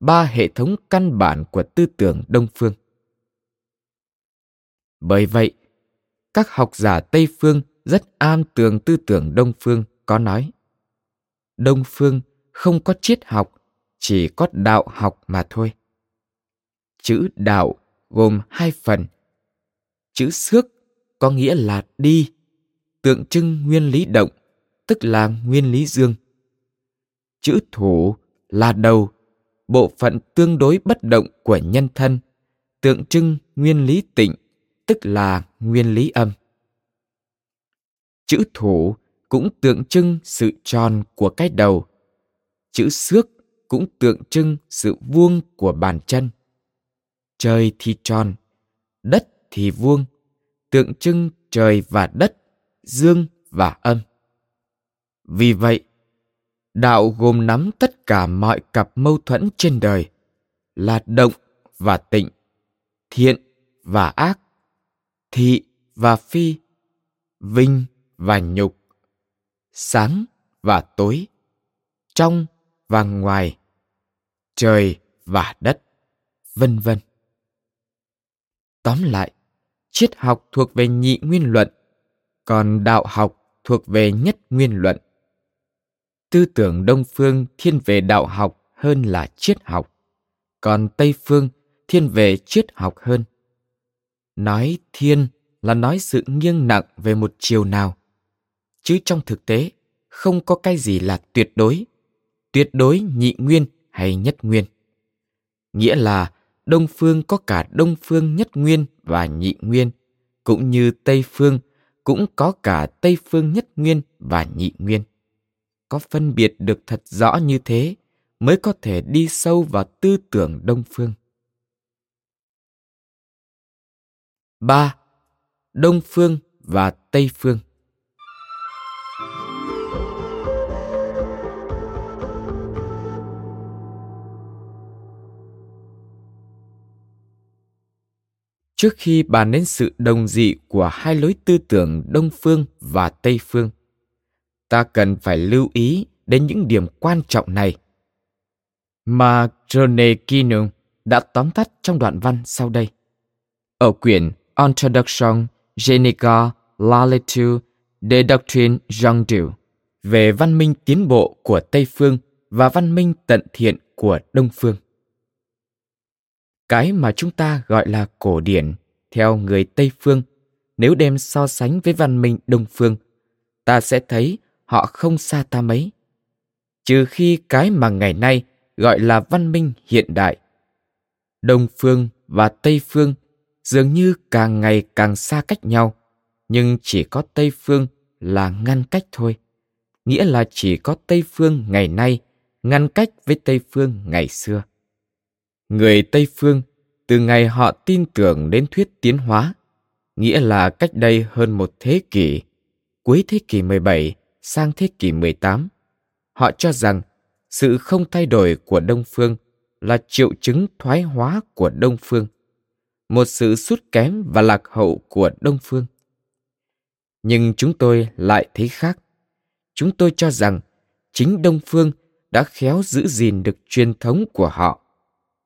ba hệ thống căn bản của tư tưởng đông phương. Bởi vậy các học giả tây phương rất am tường tư tưởng đông phương, có nói, đông phương không có triết học, chỉ có đạo học mà thôi. Chữ đạo gồm hai phần. Chữ xước có nghĩa là đi, tượng trưng nguyên lý động, tức là nguyên lý dương. Chữ thủ là đầu, bộ phận tương đối bất động của nhân thân, tượng trưng nguyên lý tịnh tức là nguyên lý âm. Chữ thủ cũng tượng trưng sự tròn của cái đầu. Chữ xước cũng tượng trưng sự vuông của bàn chân. Trời thì tròn, đất thì vuông, tượng trưng trời và đất, dương và âm. Vì vậy, đạo gồm nắm tất cả mọi cặp mâu thuẫn trên đời là động và tịnh, thiện và ác thị và phi, vinh và nhục, sáng và tối, trong và ngoài, trời và đất, vân vân. Tóm lại, triết học thuộc về nhị nguyên luận, còn đạo học thuộc về nhất nguyên luận. Tư tưởng đông phương thiên về đạo học hơn là triết học, còn tây phương thiên về triết học hơn nói thiên là nói sự nghiêng nặng về một chiều nào. Chứ trong thực tế, không có cái gì là tuyệt đối. Tuyệt đối nhị nguyên hay nhất nguyên. Nghĩa là đông phương có cả đông phương nhất nguyên và nhị nguyên, cũng như tây phương cũng có cả tây phương nhất nguyên và nhị nguyên. Có phân biệt được thật rõ như thế, mới có thể đi sâu vào tư tưởng đông phương. 3. Đông phương và Tây phương. Trước khi bàn đến sự đồng dị của hai lối tư tưởng Đông phương và Tây phương, ta cần phải lưu ý đến những điểm quan trọng này mà Rene Kinung đã tóm tắt trong đoạn văn sau đây. Ở quyển Introduction Genica la De Doctrine doctrines về văn minh tiến bộ của Tây Phương và văn minh tận thiện của Đông Phương. Cái mà chúng ta gọi là cổ điển theo người Tây Phương, nếu đem so sánh với văn minh Đông Phương, ta sẽ thấy họ không xa ta mấy. Trừ khi cái mà ngày nay gọi là văn minh hiện đại. Đông Phương và Tây Phương dường như càng ngày càng xa cách nhau, nhưng chỉ có Tây Phương là ngăn cách thôi. Nghĩa là chỉ có Tây Phương ngày nay ngăn cách với Tây Phương ngày xưa. Người Tây Phương từ ngày họ tin tưởng đến thuyết tiến hóa, nghĩa là cách đây hơn một thế kỷ, cuối thế kỷ 17 sang thế kỷ 18, họ cho rằng sự không thay đổi của Đông Phương là triệu chứng thoái hóa của Đông Phương, một sự sút kém và lạc hậu của Đông Phương. Nhưng chúng tôi lại thấy khác. Chúng tôi cho rằng chính Đông Phương đã khéo giữ gìn được truyền thống của họ,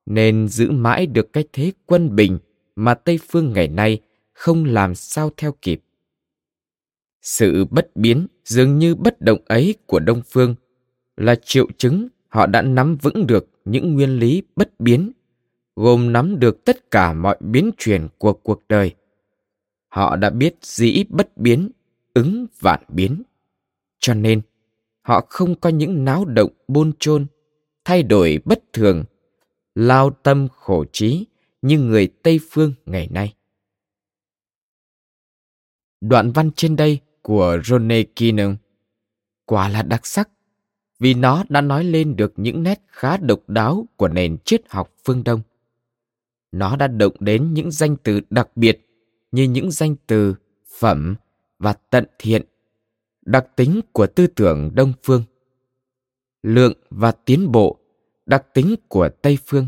nên giữ mãi được cái thế quân bình mà Tây Phương ngày nay không làm sao theo kịp. Sự bất biến dường như bất động ấy của Đông Phương là triệu chứng họ đã nắm vững được những nguyên lý bất biến, gồm nắm được tất cả mọi biến chuyển của cuộc đời. Họ đã biết dĩ bất biến, ứng vạn biến. Cho nên, họ không có những náo động bôn chôn, thay đổi bất thường, lao tâm khổ trí như người Tây Phương ngày nay. Đoạn văn trên đây của Rone Kinnon quả là đặc sắc vì nó đã nói lên được những nét khá độc đáo của nền triết học phương Đông. Nó đã động đến những danh từ đặc biệt như những danh từ phẩm và tận thiện, đặc tính của tư tưởng Đông phương. Lượng và tiến bộ, đặc tính của Tây phương.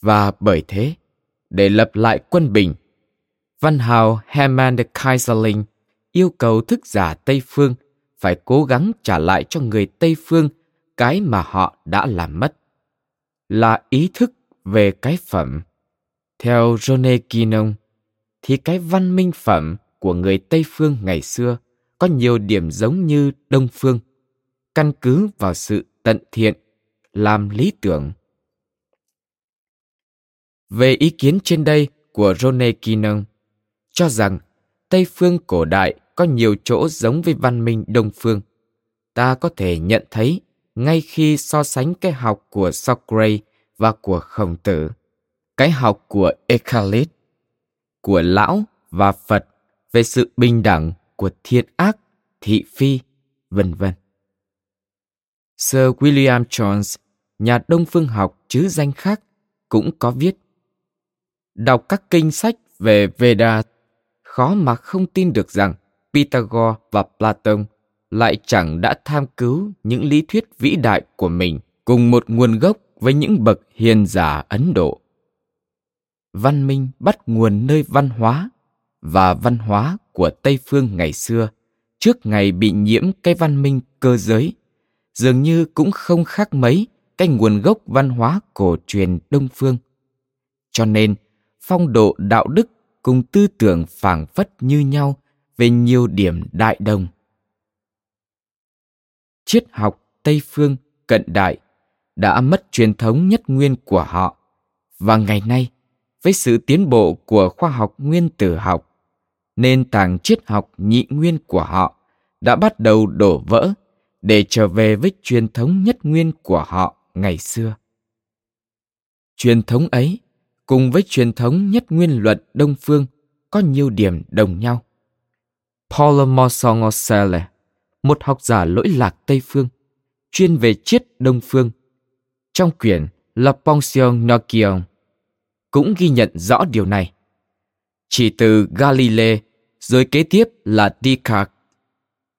Và bởi thế, để lập lại quân bình, văn hào Hermann de Kaiserling yêu cầu thức giả Tây phương – phải cố gắng trả lại cho người Tây phương cái mà họ đã làm mất. Là ý thức về cái phẩm. Theo Rone Kinon, thì cái văn minh phẩm của người Tây phương ngày xưa có nhiều điểm giống như Đông phương, căn cứ vào sự tận thiện, làm lý tưởng. Về ý kiến trên đây của Rone Kinon, cho rằng Tây phương cổ đại có nhiều chỗ giống với văn minh Đông phương. Ta có thể nhận thấy ngay khi so sánh cái học của Socrates và của Khổng Tử, cái học của Eckhart, của Lão và Phật về sự bình đẳng của thiện ác, thị phi, vân vân. Sir William Jones, nhà đông phương học chứ danh khác, cũng có viết Đọc các kinh sách về Veda khó mà không tin được rằng Pythagore và Platon lại chẳng đã tham cứu những lý thuyết vĩ đại của mình cùng một nguồn gốc với những bậc hiền giả Ấn Độ. Văn minh bắt nguồn nơi văn hóa và văn hóa của Tây phương ngày xưa trước ngày bị nhiễm cái văn minh cơ giới dường như cũng không khác mấy cái nguồn gốc văn hóa cổ truyền Đông phương. Cho nên, phong độ đạo đức cùng tư tưởng phảng phất như nhau về nhiều điểm đại đồng. Triết học Tây phương cận đại đã mất truyền thống nhất nguyên của họ và ngày nay với sự tiến bộ của khoa học nguyên tử học nền tảng triết học nhị nguyên của họ đã bắt đầu đổ vỡ để trở về với truyền thống nhất nguyên của họ ngày xưa truyền thống ấy cùng với truyền thống nhất nguyên luận đông phương có nhiều điểm đồng nhau Paulo Mosongosele, một học giả lỗi lạc Tây Phương, chuyên về triết Đông Phương. Trong quyển La Pension Nokion cũng ghi nhận rõ điều này. Chỉ từ Galilei rồi kế tiếp là Descartes,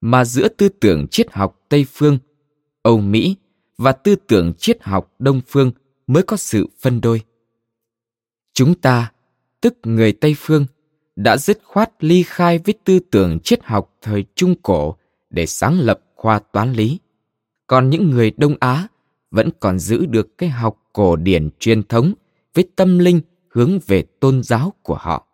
mà giữa tư tưởng triết học Tây Phương, Âu Mỹ và tư tưởng triết học Đông Phương mới có sự phân đôi. Chúng ta, tức người Tây Phương, đã dứt khoát ly khai với tư tưởng triết học thời Trung Cổ để sáng lập khoa toán lý. Còn những người Đông Á vẫn còn giữ được cái học cổ điển truyền thống với tâm linh hướng về tôn giáo của họ.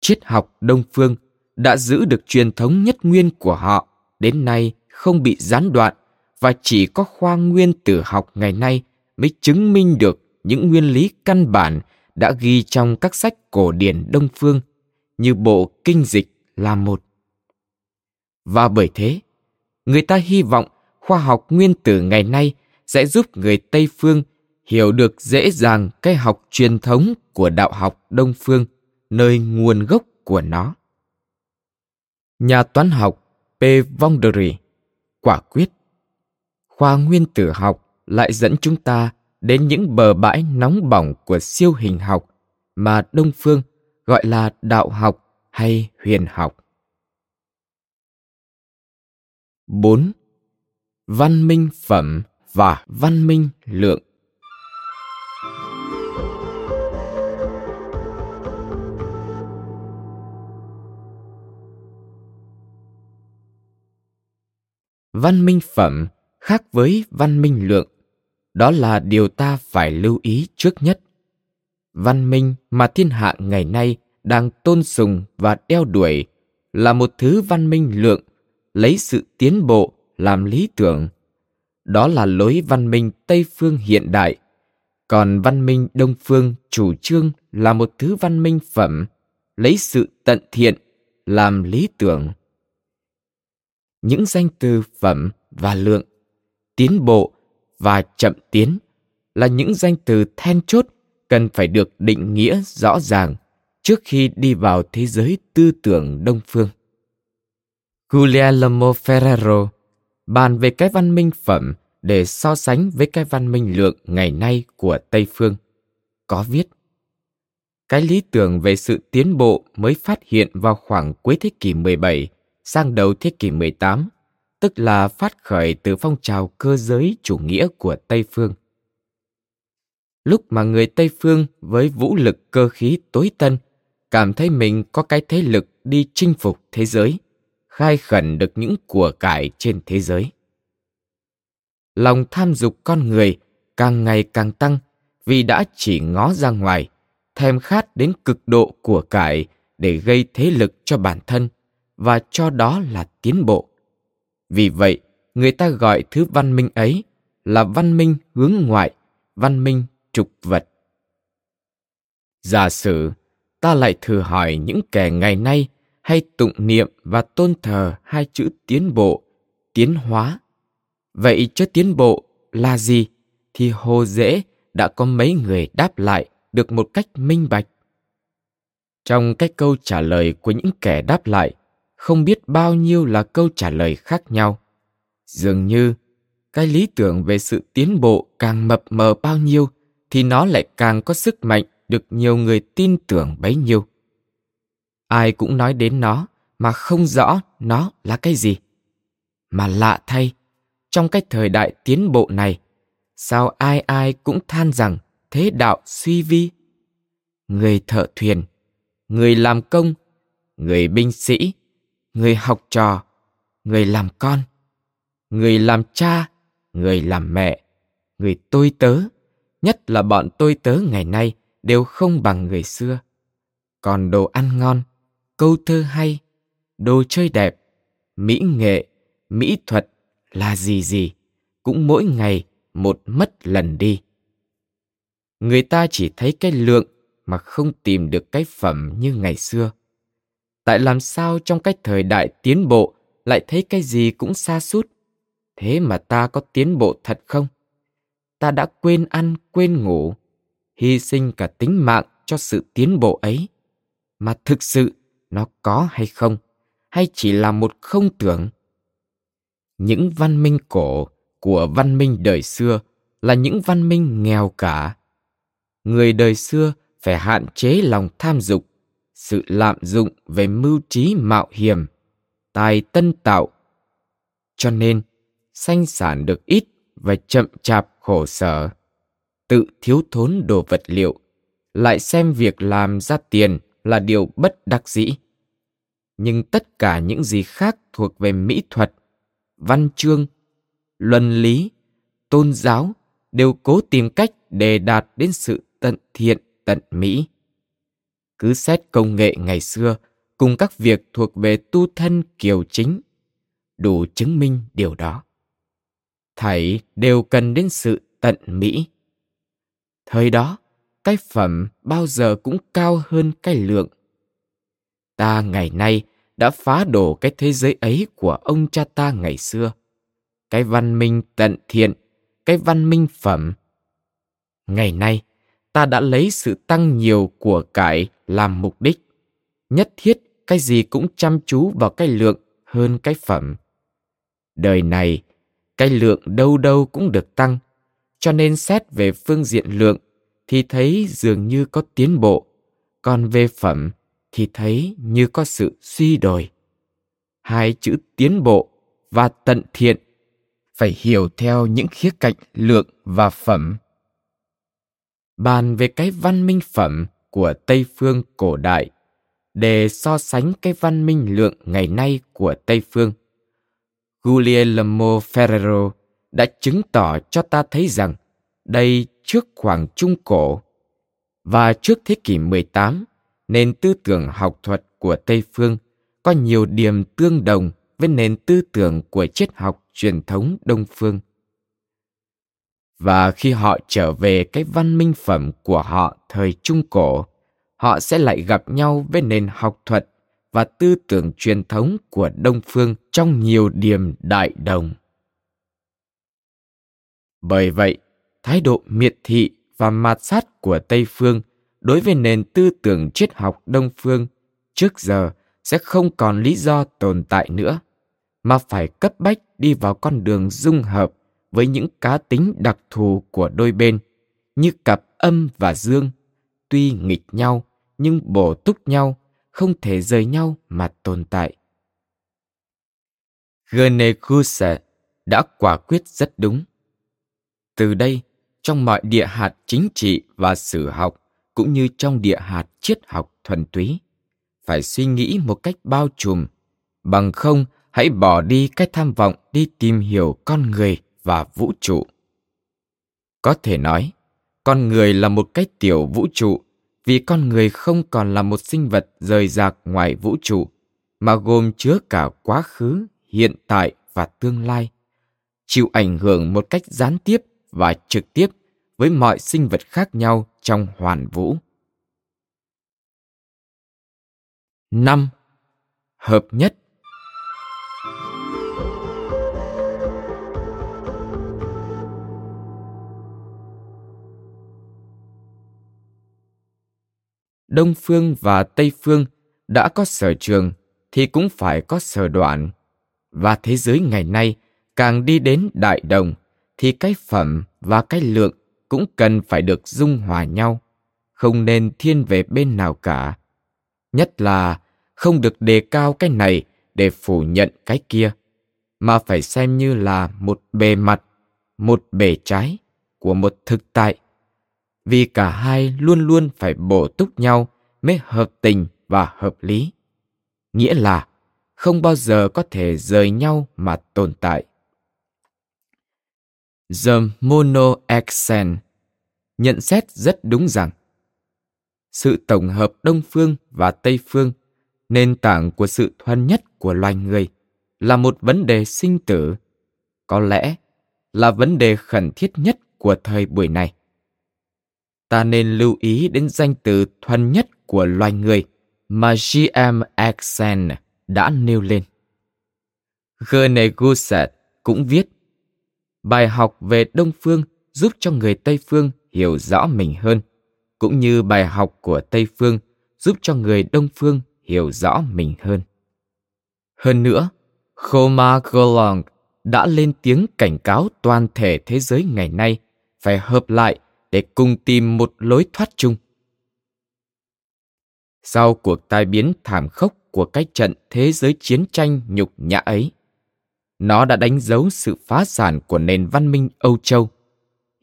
Triết học Đông Phương đã giữ được truyền thống nhất nguyên của họ đến nay không bị gián đoạn và chỉ có khoa nguyên tử học ngày nay mới chứng minh được những nguyên lý căn bản đã ghi trong các sách cổ điển Đông Phương như bộ kinh dịch là một. Và bởi thế, người ta hy vọng khoa học nguyên tử ngày nay sẽ giúp người Tây Phương hiểu được dễ dàng cái học truyền thống của đạo học Đông Phương, nơi nguồn gốc của nó. Nhà toán học P. Vondry quả quyết khoa nguyên tử học lại dẫn chúng ta đến những bờ bãi nóng bỏng của siêu hình học mà Đông Phương gọi là đạo học hay huyền học. 4. Văn minh phẩm và văn minh lượng. Văn minh phẩm khác với văn minh lượng, đó là điều ta phải lưu ý trước nhất. Văn minh mà thiên hạ ngày nay đang tôn sùng và đeo đuổi là một thứ văn minh lượng, lấy sự tiến bộ làm lý tưởng. Đó là lối văn minh tây phương hiện đại. Còn văn minh đông phương chủ trương là một thứ văn minh phẩm, lấy sự tận thiện, làm lý tưởng. Những danh từ phẩm và lượng, tiến bộ và chậm tiến là những danh từ then chốt cần phải được định nghĩa rõ ràng trước khi đi vào thế giới tư tưởng đông phương. Guglielmo Ferrero bàn về cái văn minh phẩm để so sánh với cái văn minh lượng ngày nay của Tây phương có viết cái lý tưởng về sự tiến bộ mới phát hiện vào khoảng cuối thế kỷ 17 sang đầu thế kỷ 18 tức là phát khởi từ phong trào cơ giới chủ nghĩa của Tây Phương. Lúc mà người Tây Phương với vũ lực cơ khí tối tân cảm thấy mình có cái thế lực đi chinh phục thế giới, khai khẩn được những của cải trên thế giới. Lòng tham dục con người càng ngày càng tăng vì đã chỉ ngó ra ngoài, thèm khát đến cực độ của cải để gây thế lực cho bản thân và cho đó là tiến bộ vì vậy, người ta gọi thứ văn minh ấy là văn minh hướng ngoại, văn minh trục vật. Giả sử, ta lại thử hỏi những kẻ ngày nay hay tụng niệm và tôn thờ hai chữ tiến bộ, tiến hóa. Vậy chớ tiến bộ là gì? Thì hồ dễ đã có mấy người đáp lại được một cách minh bạch. Trong các câu trả lời của những kẻ đáp lại, không biết bao nhiêu là câu trả lời khác nhau dường như cái lý tưởng về sự tiến bộ càng mập mờ bao nhiêu thì nó lại càng có sức mạnh được nhiều người tin tưởng bấy nhiêu ai cũng nói đến nó, mà không rõ nó là cái gì. Mà lạ thay, trong cái thời đại tiến bộ này, sao ai ai cũng than rằng thế đạo suy vi? Người thợ thuyền, người làm công, người binh sĩ, người học trò, người làm con, người làm cha, người làm mẹ, người tôi tớ, nhất là bọn tôi tớ ngày nay đều không bằng người xưa. Còn đồ ăn ngon câu thơ hay, đồ chơi đẹp, mỹ nghệ, mỹ thuật là gì gì, cũng mỗi ngày một mất lần đi. Người ta chỉ thấy cái lượng mà không tìm được cái phẩm như ngày xưa. Tại làm sao trong cái thời đại tiến bộ lại thấy cái gì cũng xa sút? Thế mà ta có tiến bộ thật không? Ta đã quên ăn, quên ngủ, hy sinh cả tính mạng cho sự tiến bộ ấy. Mà thực sự nó có hay không, hay chỉ là một không tưởng? Những văn minh cổ của văn minh đời xưa là những văn minh nghèo cả. Người đời xưa phải hạn chế lòng tham dục, sự lạm dụng về mưu trí mạo hiểm, tài tân tạo. Cho nên, sanh sản được ít và chậm chạp khổ sở, tự thiếu thốn đồ vật liệu, lại xem việc làm ra tiền là điều bất đắc dĩ. Nhưng tất cả những gì khác thuộc về mỹ thuật, văn chương, luân lý, tôn giáo đều cố tìm cách để đạt đến sự tận thiện tận mỹ. Cứ xét công nghệ ngày xưa cùng các việc thuộc về tu thân kiều chính, đủ chứng minh điều đó. Thảy đều cần đến sự tận mỹ. Thời đó, cái phẩm bao giờ cũng cao hơn cái lượng. Ta ngày nay đã phá đổ cái thế giới ấy của ông cha ta ngày xưa. Cái văn minh tận thiện, cái văn minh phẩm. Ngày nay, ta đã lấy sự tăng nhiều của cải làm mục đích. Nhất thiết cái gì cũng chăm chú vào cái lượng hơn cái phẩm. Đời này, cái lượng đâu đâu cũng được tăng, cho nên xét về phương diện lượng thì thấy dường như có tiến bộ, còn về phẩm thì thấy như có sự suy đồi. Hai chữ tiến bộ và tận thiện phải hiểu theo những khía cạnh lượng và phẩm. Bàn về cái văn minh phẩm của Tây phương cổ đại để so sánh cái văn minh lượng ngày nay của Tây phương. Guglielmo Ferrero đã chứng tỏ cho ta thấy rằng đây trước khoảng Trung Cổ và trước thế kỷ 18, nền tư tưởng học thuật của Tây Phương có nhiều điểm tương đồng với nền tư tưởng của triết học truyền thống Đông Phương. Và khi họ trở về cái văn minh phẩm của họ thời Trung Cổ, họ sẽ lại gặp nhau với nền học thuật và tư tưởng truyền thống của Đông Phương trong nhiều điểm đại đồng. Bởi vậy, thái độ miệt thị và mạt sát của Tây Phương đối với nền tư tưởng triết học Đông Phương trước giờ sẽ không còn lý do tồn tại nữa, mà phải cấp bách đi vào con đường dung hợp với những cá tính đặc thù của đôi bên, như cặp âm và dương, tuy nghịch nhau nhưng bổ túc nhau, không thể rời nhau mà tồn tại. Guernescuse đã quả quyết rất đúng. Từ đây, trong mọi địa hạt chính trị và sử học cũng như trong địa hạt triết học thuần túy. Phải suy nghĩ một cách bao trùm, bằng không hãy bỏ đi cái tham vọng đi tìm hiểu con người và vũ trụ. Có thể nói, con người là một cái tiểu vũ trụ, vì con người không còn là một sinh vật rời rạc ngoài vũ trụ, mà gồm chứa cả quá khứ, hiện tại và tương lai, chịu ảnh hưởng một cách gián tiếp và trực tiếp với mọi sinh vật khác nhau trong hoàn vũ. 5. Hợp nhất Đông phương và Tây phương đã có sở trường thì cũng phải có sở đoạn. Và thế giới ngày nay càng đi đến đại đồng thì cái phẩm và cái lượng cũng cần phải được dung hòa nhau, không nên thiên về bên nào cả. Nhất là không được đề cao cái này để phủ nhận cái kia, mà phải xem như là một bề mặt, một bề trái của một thực tại. Vì cả hai luôn luôn phải bổ túc nhau mới hợp tình và hợp lý. Nghĩa là không bao giờ có thể rời nhau mà tồn tại. The Mono Accent nhận xét rất đúng rằng sự tổng hợp Đông phương và Tây phương, nền tảng của sự thuần nhất của loài người, là một vấn đề sinh tử, có lẽ là vấn đề khẩn thiết nhất của thời buổi này. Ta nên lưu ý đến danh từ thuần nhất của loài người mà G.M. Axen đã nêu lên. Gene Gusset cũng viết bài học về Đông Phương giúp cho người Tây Phương hiểu rõ mình hơn, cũng như bài học của Tây Phương giúp cho người Đông Phương hiểu rõ mình hơn. Hơn nữa, Khoma Golong đã lên tiếng cảnh cáo toàn thể thế giới ngày nay phải hợp lại để cùng tìm một lối thoát chung. Sau cuộc tai biến thảm khốc của cái trận thế giới chiến tranh nhục nhã ấy, nó đã đánh dấu sự phá sản của nền văn minh Âu Châu.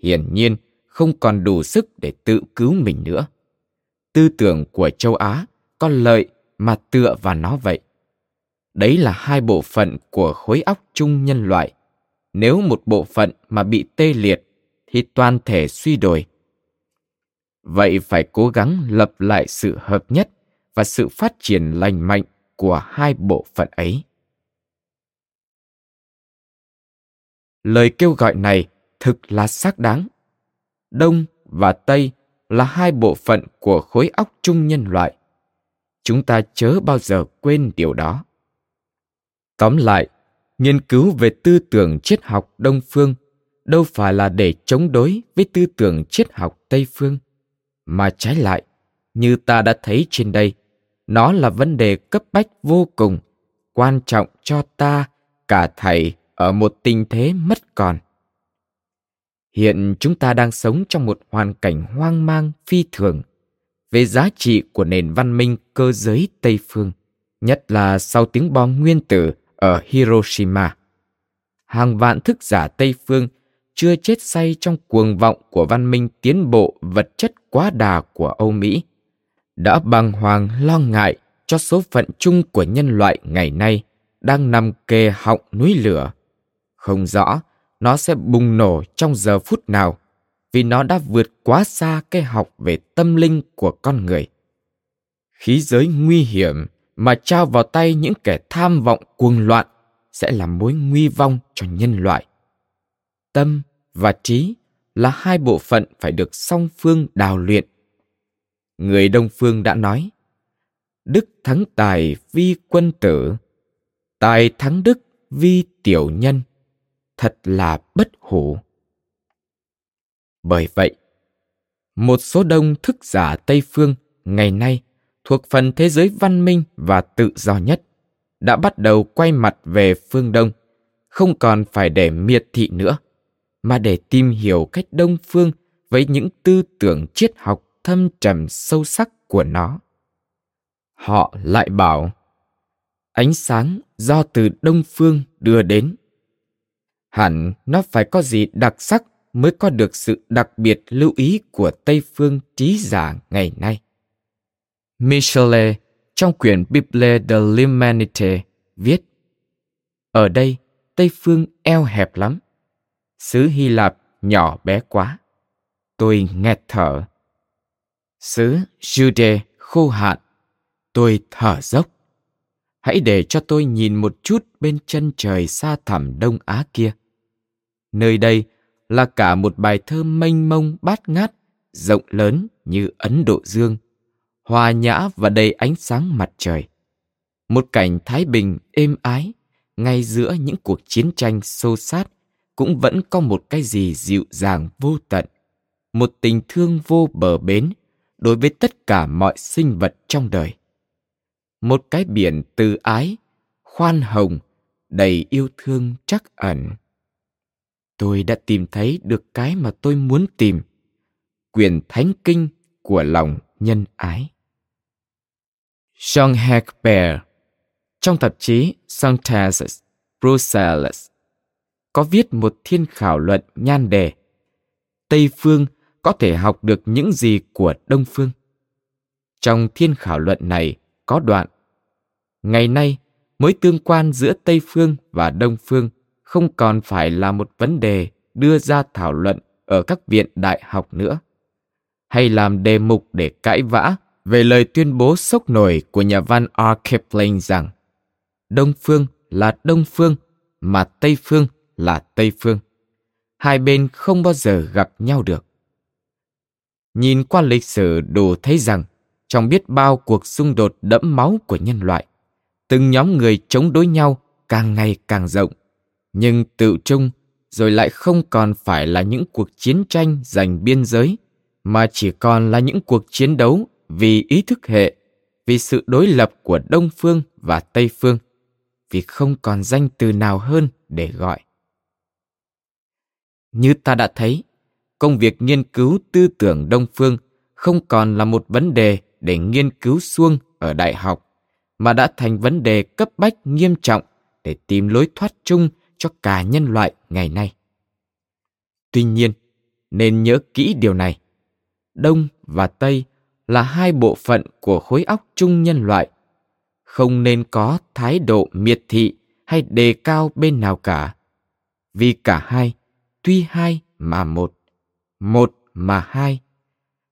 Hiển nhiên, không còn đủ sức để tự cứu mình nữa. tư tưởng của châu Á có lợi mà tựa vào nó vậy. Đấy là hai bộ phận của khối óc chung nhân loại. Nếu một bộ phận mà bị tê liệt thì toàn thể suy đồi. Vậy phải cố gắng lập lại sự hợp nhất và sự phát triển lành mạnh của hai bộ phận ấy. Lời kêu gọi này thực là xác đáng. Đông và Tây là hai bộ phận của khối óc chung nhân loại. Chúng ta chớ bao giờ quên điều đó. Tóm lại, nghiên cứu về tư tưởng triết học Đông phương đâu phải là để chống đối với tư tưởng triết học Tây phương, mà trái lại, như ta đã thấy trên đây, nó là vấn đề cấp bách vô cùng, quan trọng cho ta, cả thầy ở một tình thế mất còn. Hiện chúng ta đang sống trong một hoàn cảnh hoang mang phi thường về giá trị của nền văn minh cơ giới Tây phương, nhất là sau tiếng bom nguyên tử ở Hiroshima. Hàng vạn thức giả Tây phương chưa chết say trong cuồng vọng của văn minh tiến bộ vật chất quá đà của Âu Mỹ, đã bàng hoàng lo ngại cho số phận chung của nhân loại ngày nay đang nằm kề họng núi lửa. Không rõ nó sẽ bùng nổ trong giờ phút nào vì nó đã vượt quá xa cái học về tâm linh của con người. Khí giới nguy hiểm mà trao vào tay những kẻ tham vọng cuồng loạn sẽ là mối nguy vong cho nhân loại. Tâm và trí là hai bộ phận phải được song phương đào luyện. Người Đông Phương đã nói, Đức thắng tài vi quân tử, tài thắng đức vi tiểu nhân, thật là bất hủ. Bởi vậy, một số đông thức giả Tây Phương ngày nay thuộc phần thế giới văn minh và tự do nhất đã bắt đầu quay mặt về phương Đông, không còn phải để miệt thị nữa, mà để tìm hiểu cách Đông Phương với những tư tưởng triết học thâm trầm sâu sắc của nó. Họ lại bảo, ánh sáng do từ Đông Phương đưa đến. Hẳn nó phải có gì đặc sắc mới có được sự đặc biệt lưu ý của Tây Phương trí giả ngày nay. Michelet trong quyển Bible de l'Humanité viết Ở đây, Tây Phương eo hẹp lắm. Xứ Hy Lạp nhỏ bé quá. Tôi nghẹt thở. Xứ Jude khô hạn. Tôi thở dốc. Hãy để cho tôi nhìn một chút bên chân trời xa thẳm Đông Á kia. Nơi đây là cả một bài thơ mênh mông bát ngát, rộng lớn như Ấn Độ Dương, hòa nhã và đầy ánh sáng mặt trời. Một cảnh thái bình êm ái, ngay giữa những cuộc chiến tranh xô sát, cũng vẫn có một cái gì dịu dàng vô tận, một tình thương vô bờ bến đối với tất cả mọi sinh vật trong đời. Một cái biển từ ái, khoan hồng, đầy yêu thương trắc ẩn tôi đã tìm thấy được cái mà tôi muốn tìm quyền thánh kinh của lòng nhân ái Jean Herbert trong tạp chí Synthesis Brussels có viết một thiên khảo luận nhan đề Tây phương có thể học được những gì của Đông phương. Trong thiên khảo luận này có đoạn Ngày nay, mối tương quan giữa Tây phương và Đông phương không còn phải là một vấn đề đưa ra thảo luận ở các viện đại học nữa hay làm đề mục để cãi vã về lời tuyên bố sốc nổi của nhà văn R. Kipling rằng Đông phương là Đông phương mà Tây phương là Tây phương. Hai bên không bao giờ gặp nhau được. Nhìn qua lịch sử đủ thấy rằng trong biết bao cuộc xung đột đẫm máu của nhân loại, từng nhóm người chống đối nhau càng ngày càng rộng nhưng tự trung, rồi lại không còn phải là những cuộc chiến tranh giành biên giới, mà chỉ còn là những cuộc chiến đấu vì ý thức hệ, vì sự đối lập của đông phương và tây phương, vì không còn danh từ nào hơn để gọi. Như ta đã thấy, công việc nghiên cứu tư tưởng đông phương không còn là một vấn đề để nghiên cứu suông ở đại học, mà đã thành vấn đề cấp bách nghiêm trọng để tìm lối thoát chung cho cả nhân loại ngày nay. Tuy nhiên, nên nhớ kỹ điều này. Đông và Tây là hai bộ phận của khối óc chung nhân loại không nên có thái độ miệt thị hay đề cao bên nào cả vì cả hai tuy hai mà một một mà hai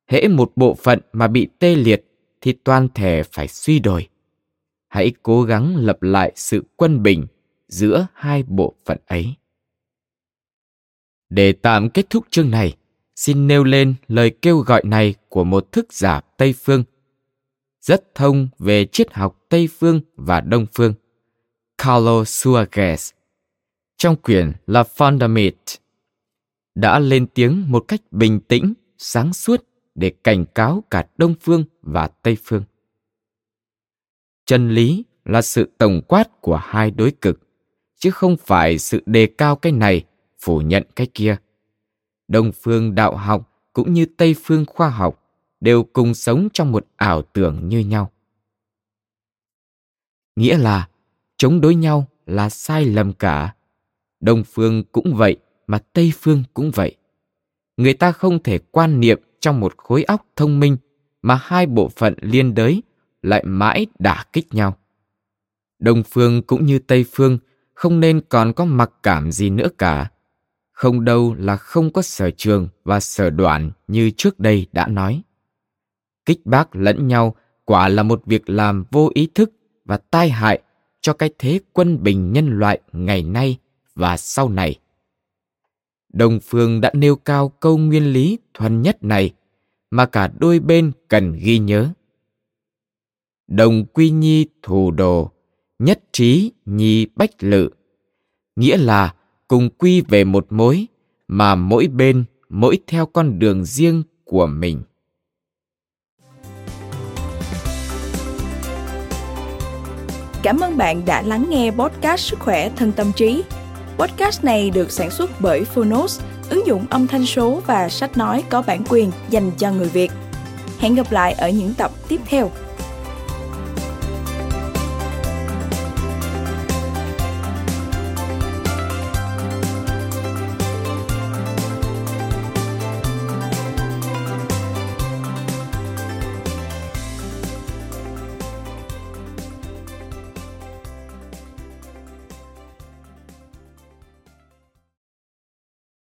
hễ một bộ phận mà bị tê liệt thì toàn thể phải suy đồi hãy cố gắng lập lại sự quân bình giữa hai bộ phận ấy. Để tạm kết thúc chương này, xin nêu lên lời kêu gọi này của một thức giả tây phương. Rất thông về triết học tây phương và đông phương. Carlo suarez, trong quyển la fondamit đã lên tiếng một cách bình tĩnh, sáng suốt để cảnh cáo cả đông phương và tây phương. Chân lý là sự tổng quát của hai đối cực chứ không phải sự đề cao cái này, phủ nhận cái kia. Đông phương đạo học cũng như tây phương khoa học đều cùng sống trong một ảo tưởng như nhau. Nghĩa là chống đối nhau là sai lầm cả. Đông phương cũng vậy mà tây phương cũng vậy. Người ta không thể quan niệm trong một khối óc thông minh mà hai bộ phận liên đới lại mãi đả kích nhau. Đông phương cũng như tây phương không nên còn có mặc cảm gì nữa cả. Không đâu là không có sở trường và sở đoạn như trước đây đã nói. Kích bác lẫn nhau quả là một việc làm vô ý thức và tai hại cho cái thế quân bình nhân loại ngày nay và sau này. Đồng phương đã nêu cao câu nguyên lý thuần nhất này mà cả đôi bên cần ghi nhớ. Đồng quy nhi thù đồ nhất trí nhi bách lự nghĩa là cùng quy về một mối mà mỗi bên mỗi theo con đường riêng của mình Cảm ơn bạn đã lắng nghe podcast Sức khỏe thân tâm trí. Podcast này được sản xuất bởi Phonos, ứng dụng âm thanh số và sách nói có bản quyền dành cho người Việt. Hẹn gặp lại ở những tập tiếp theo.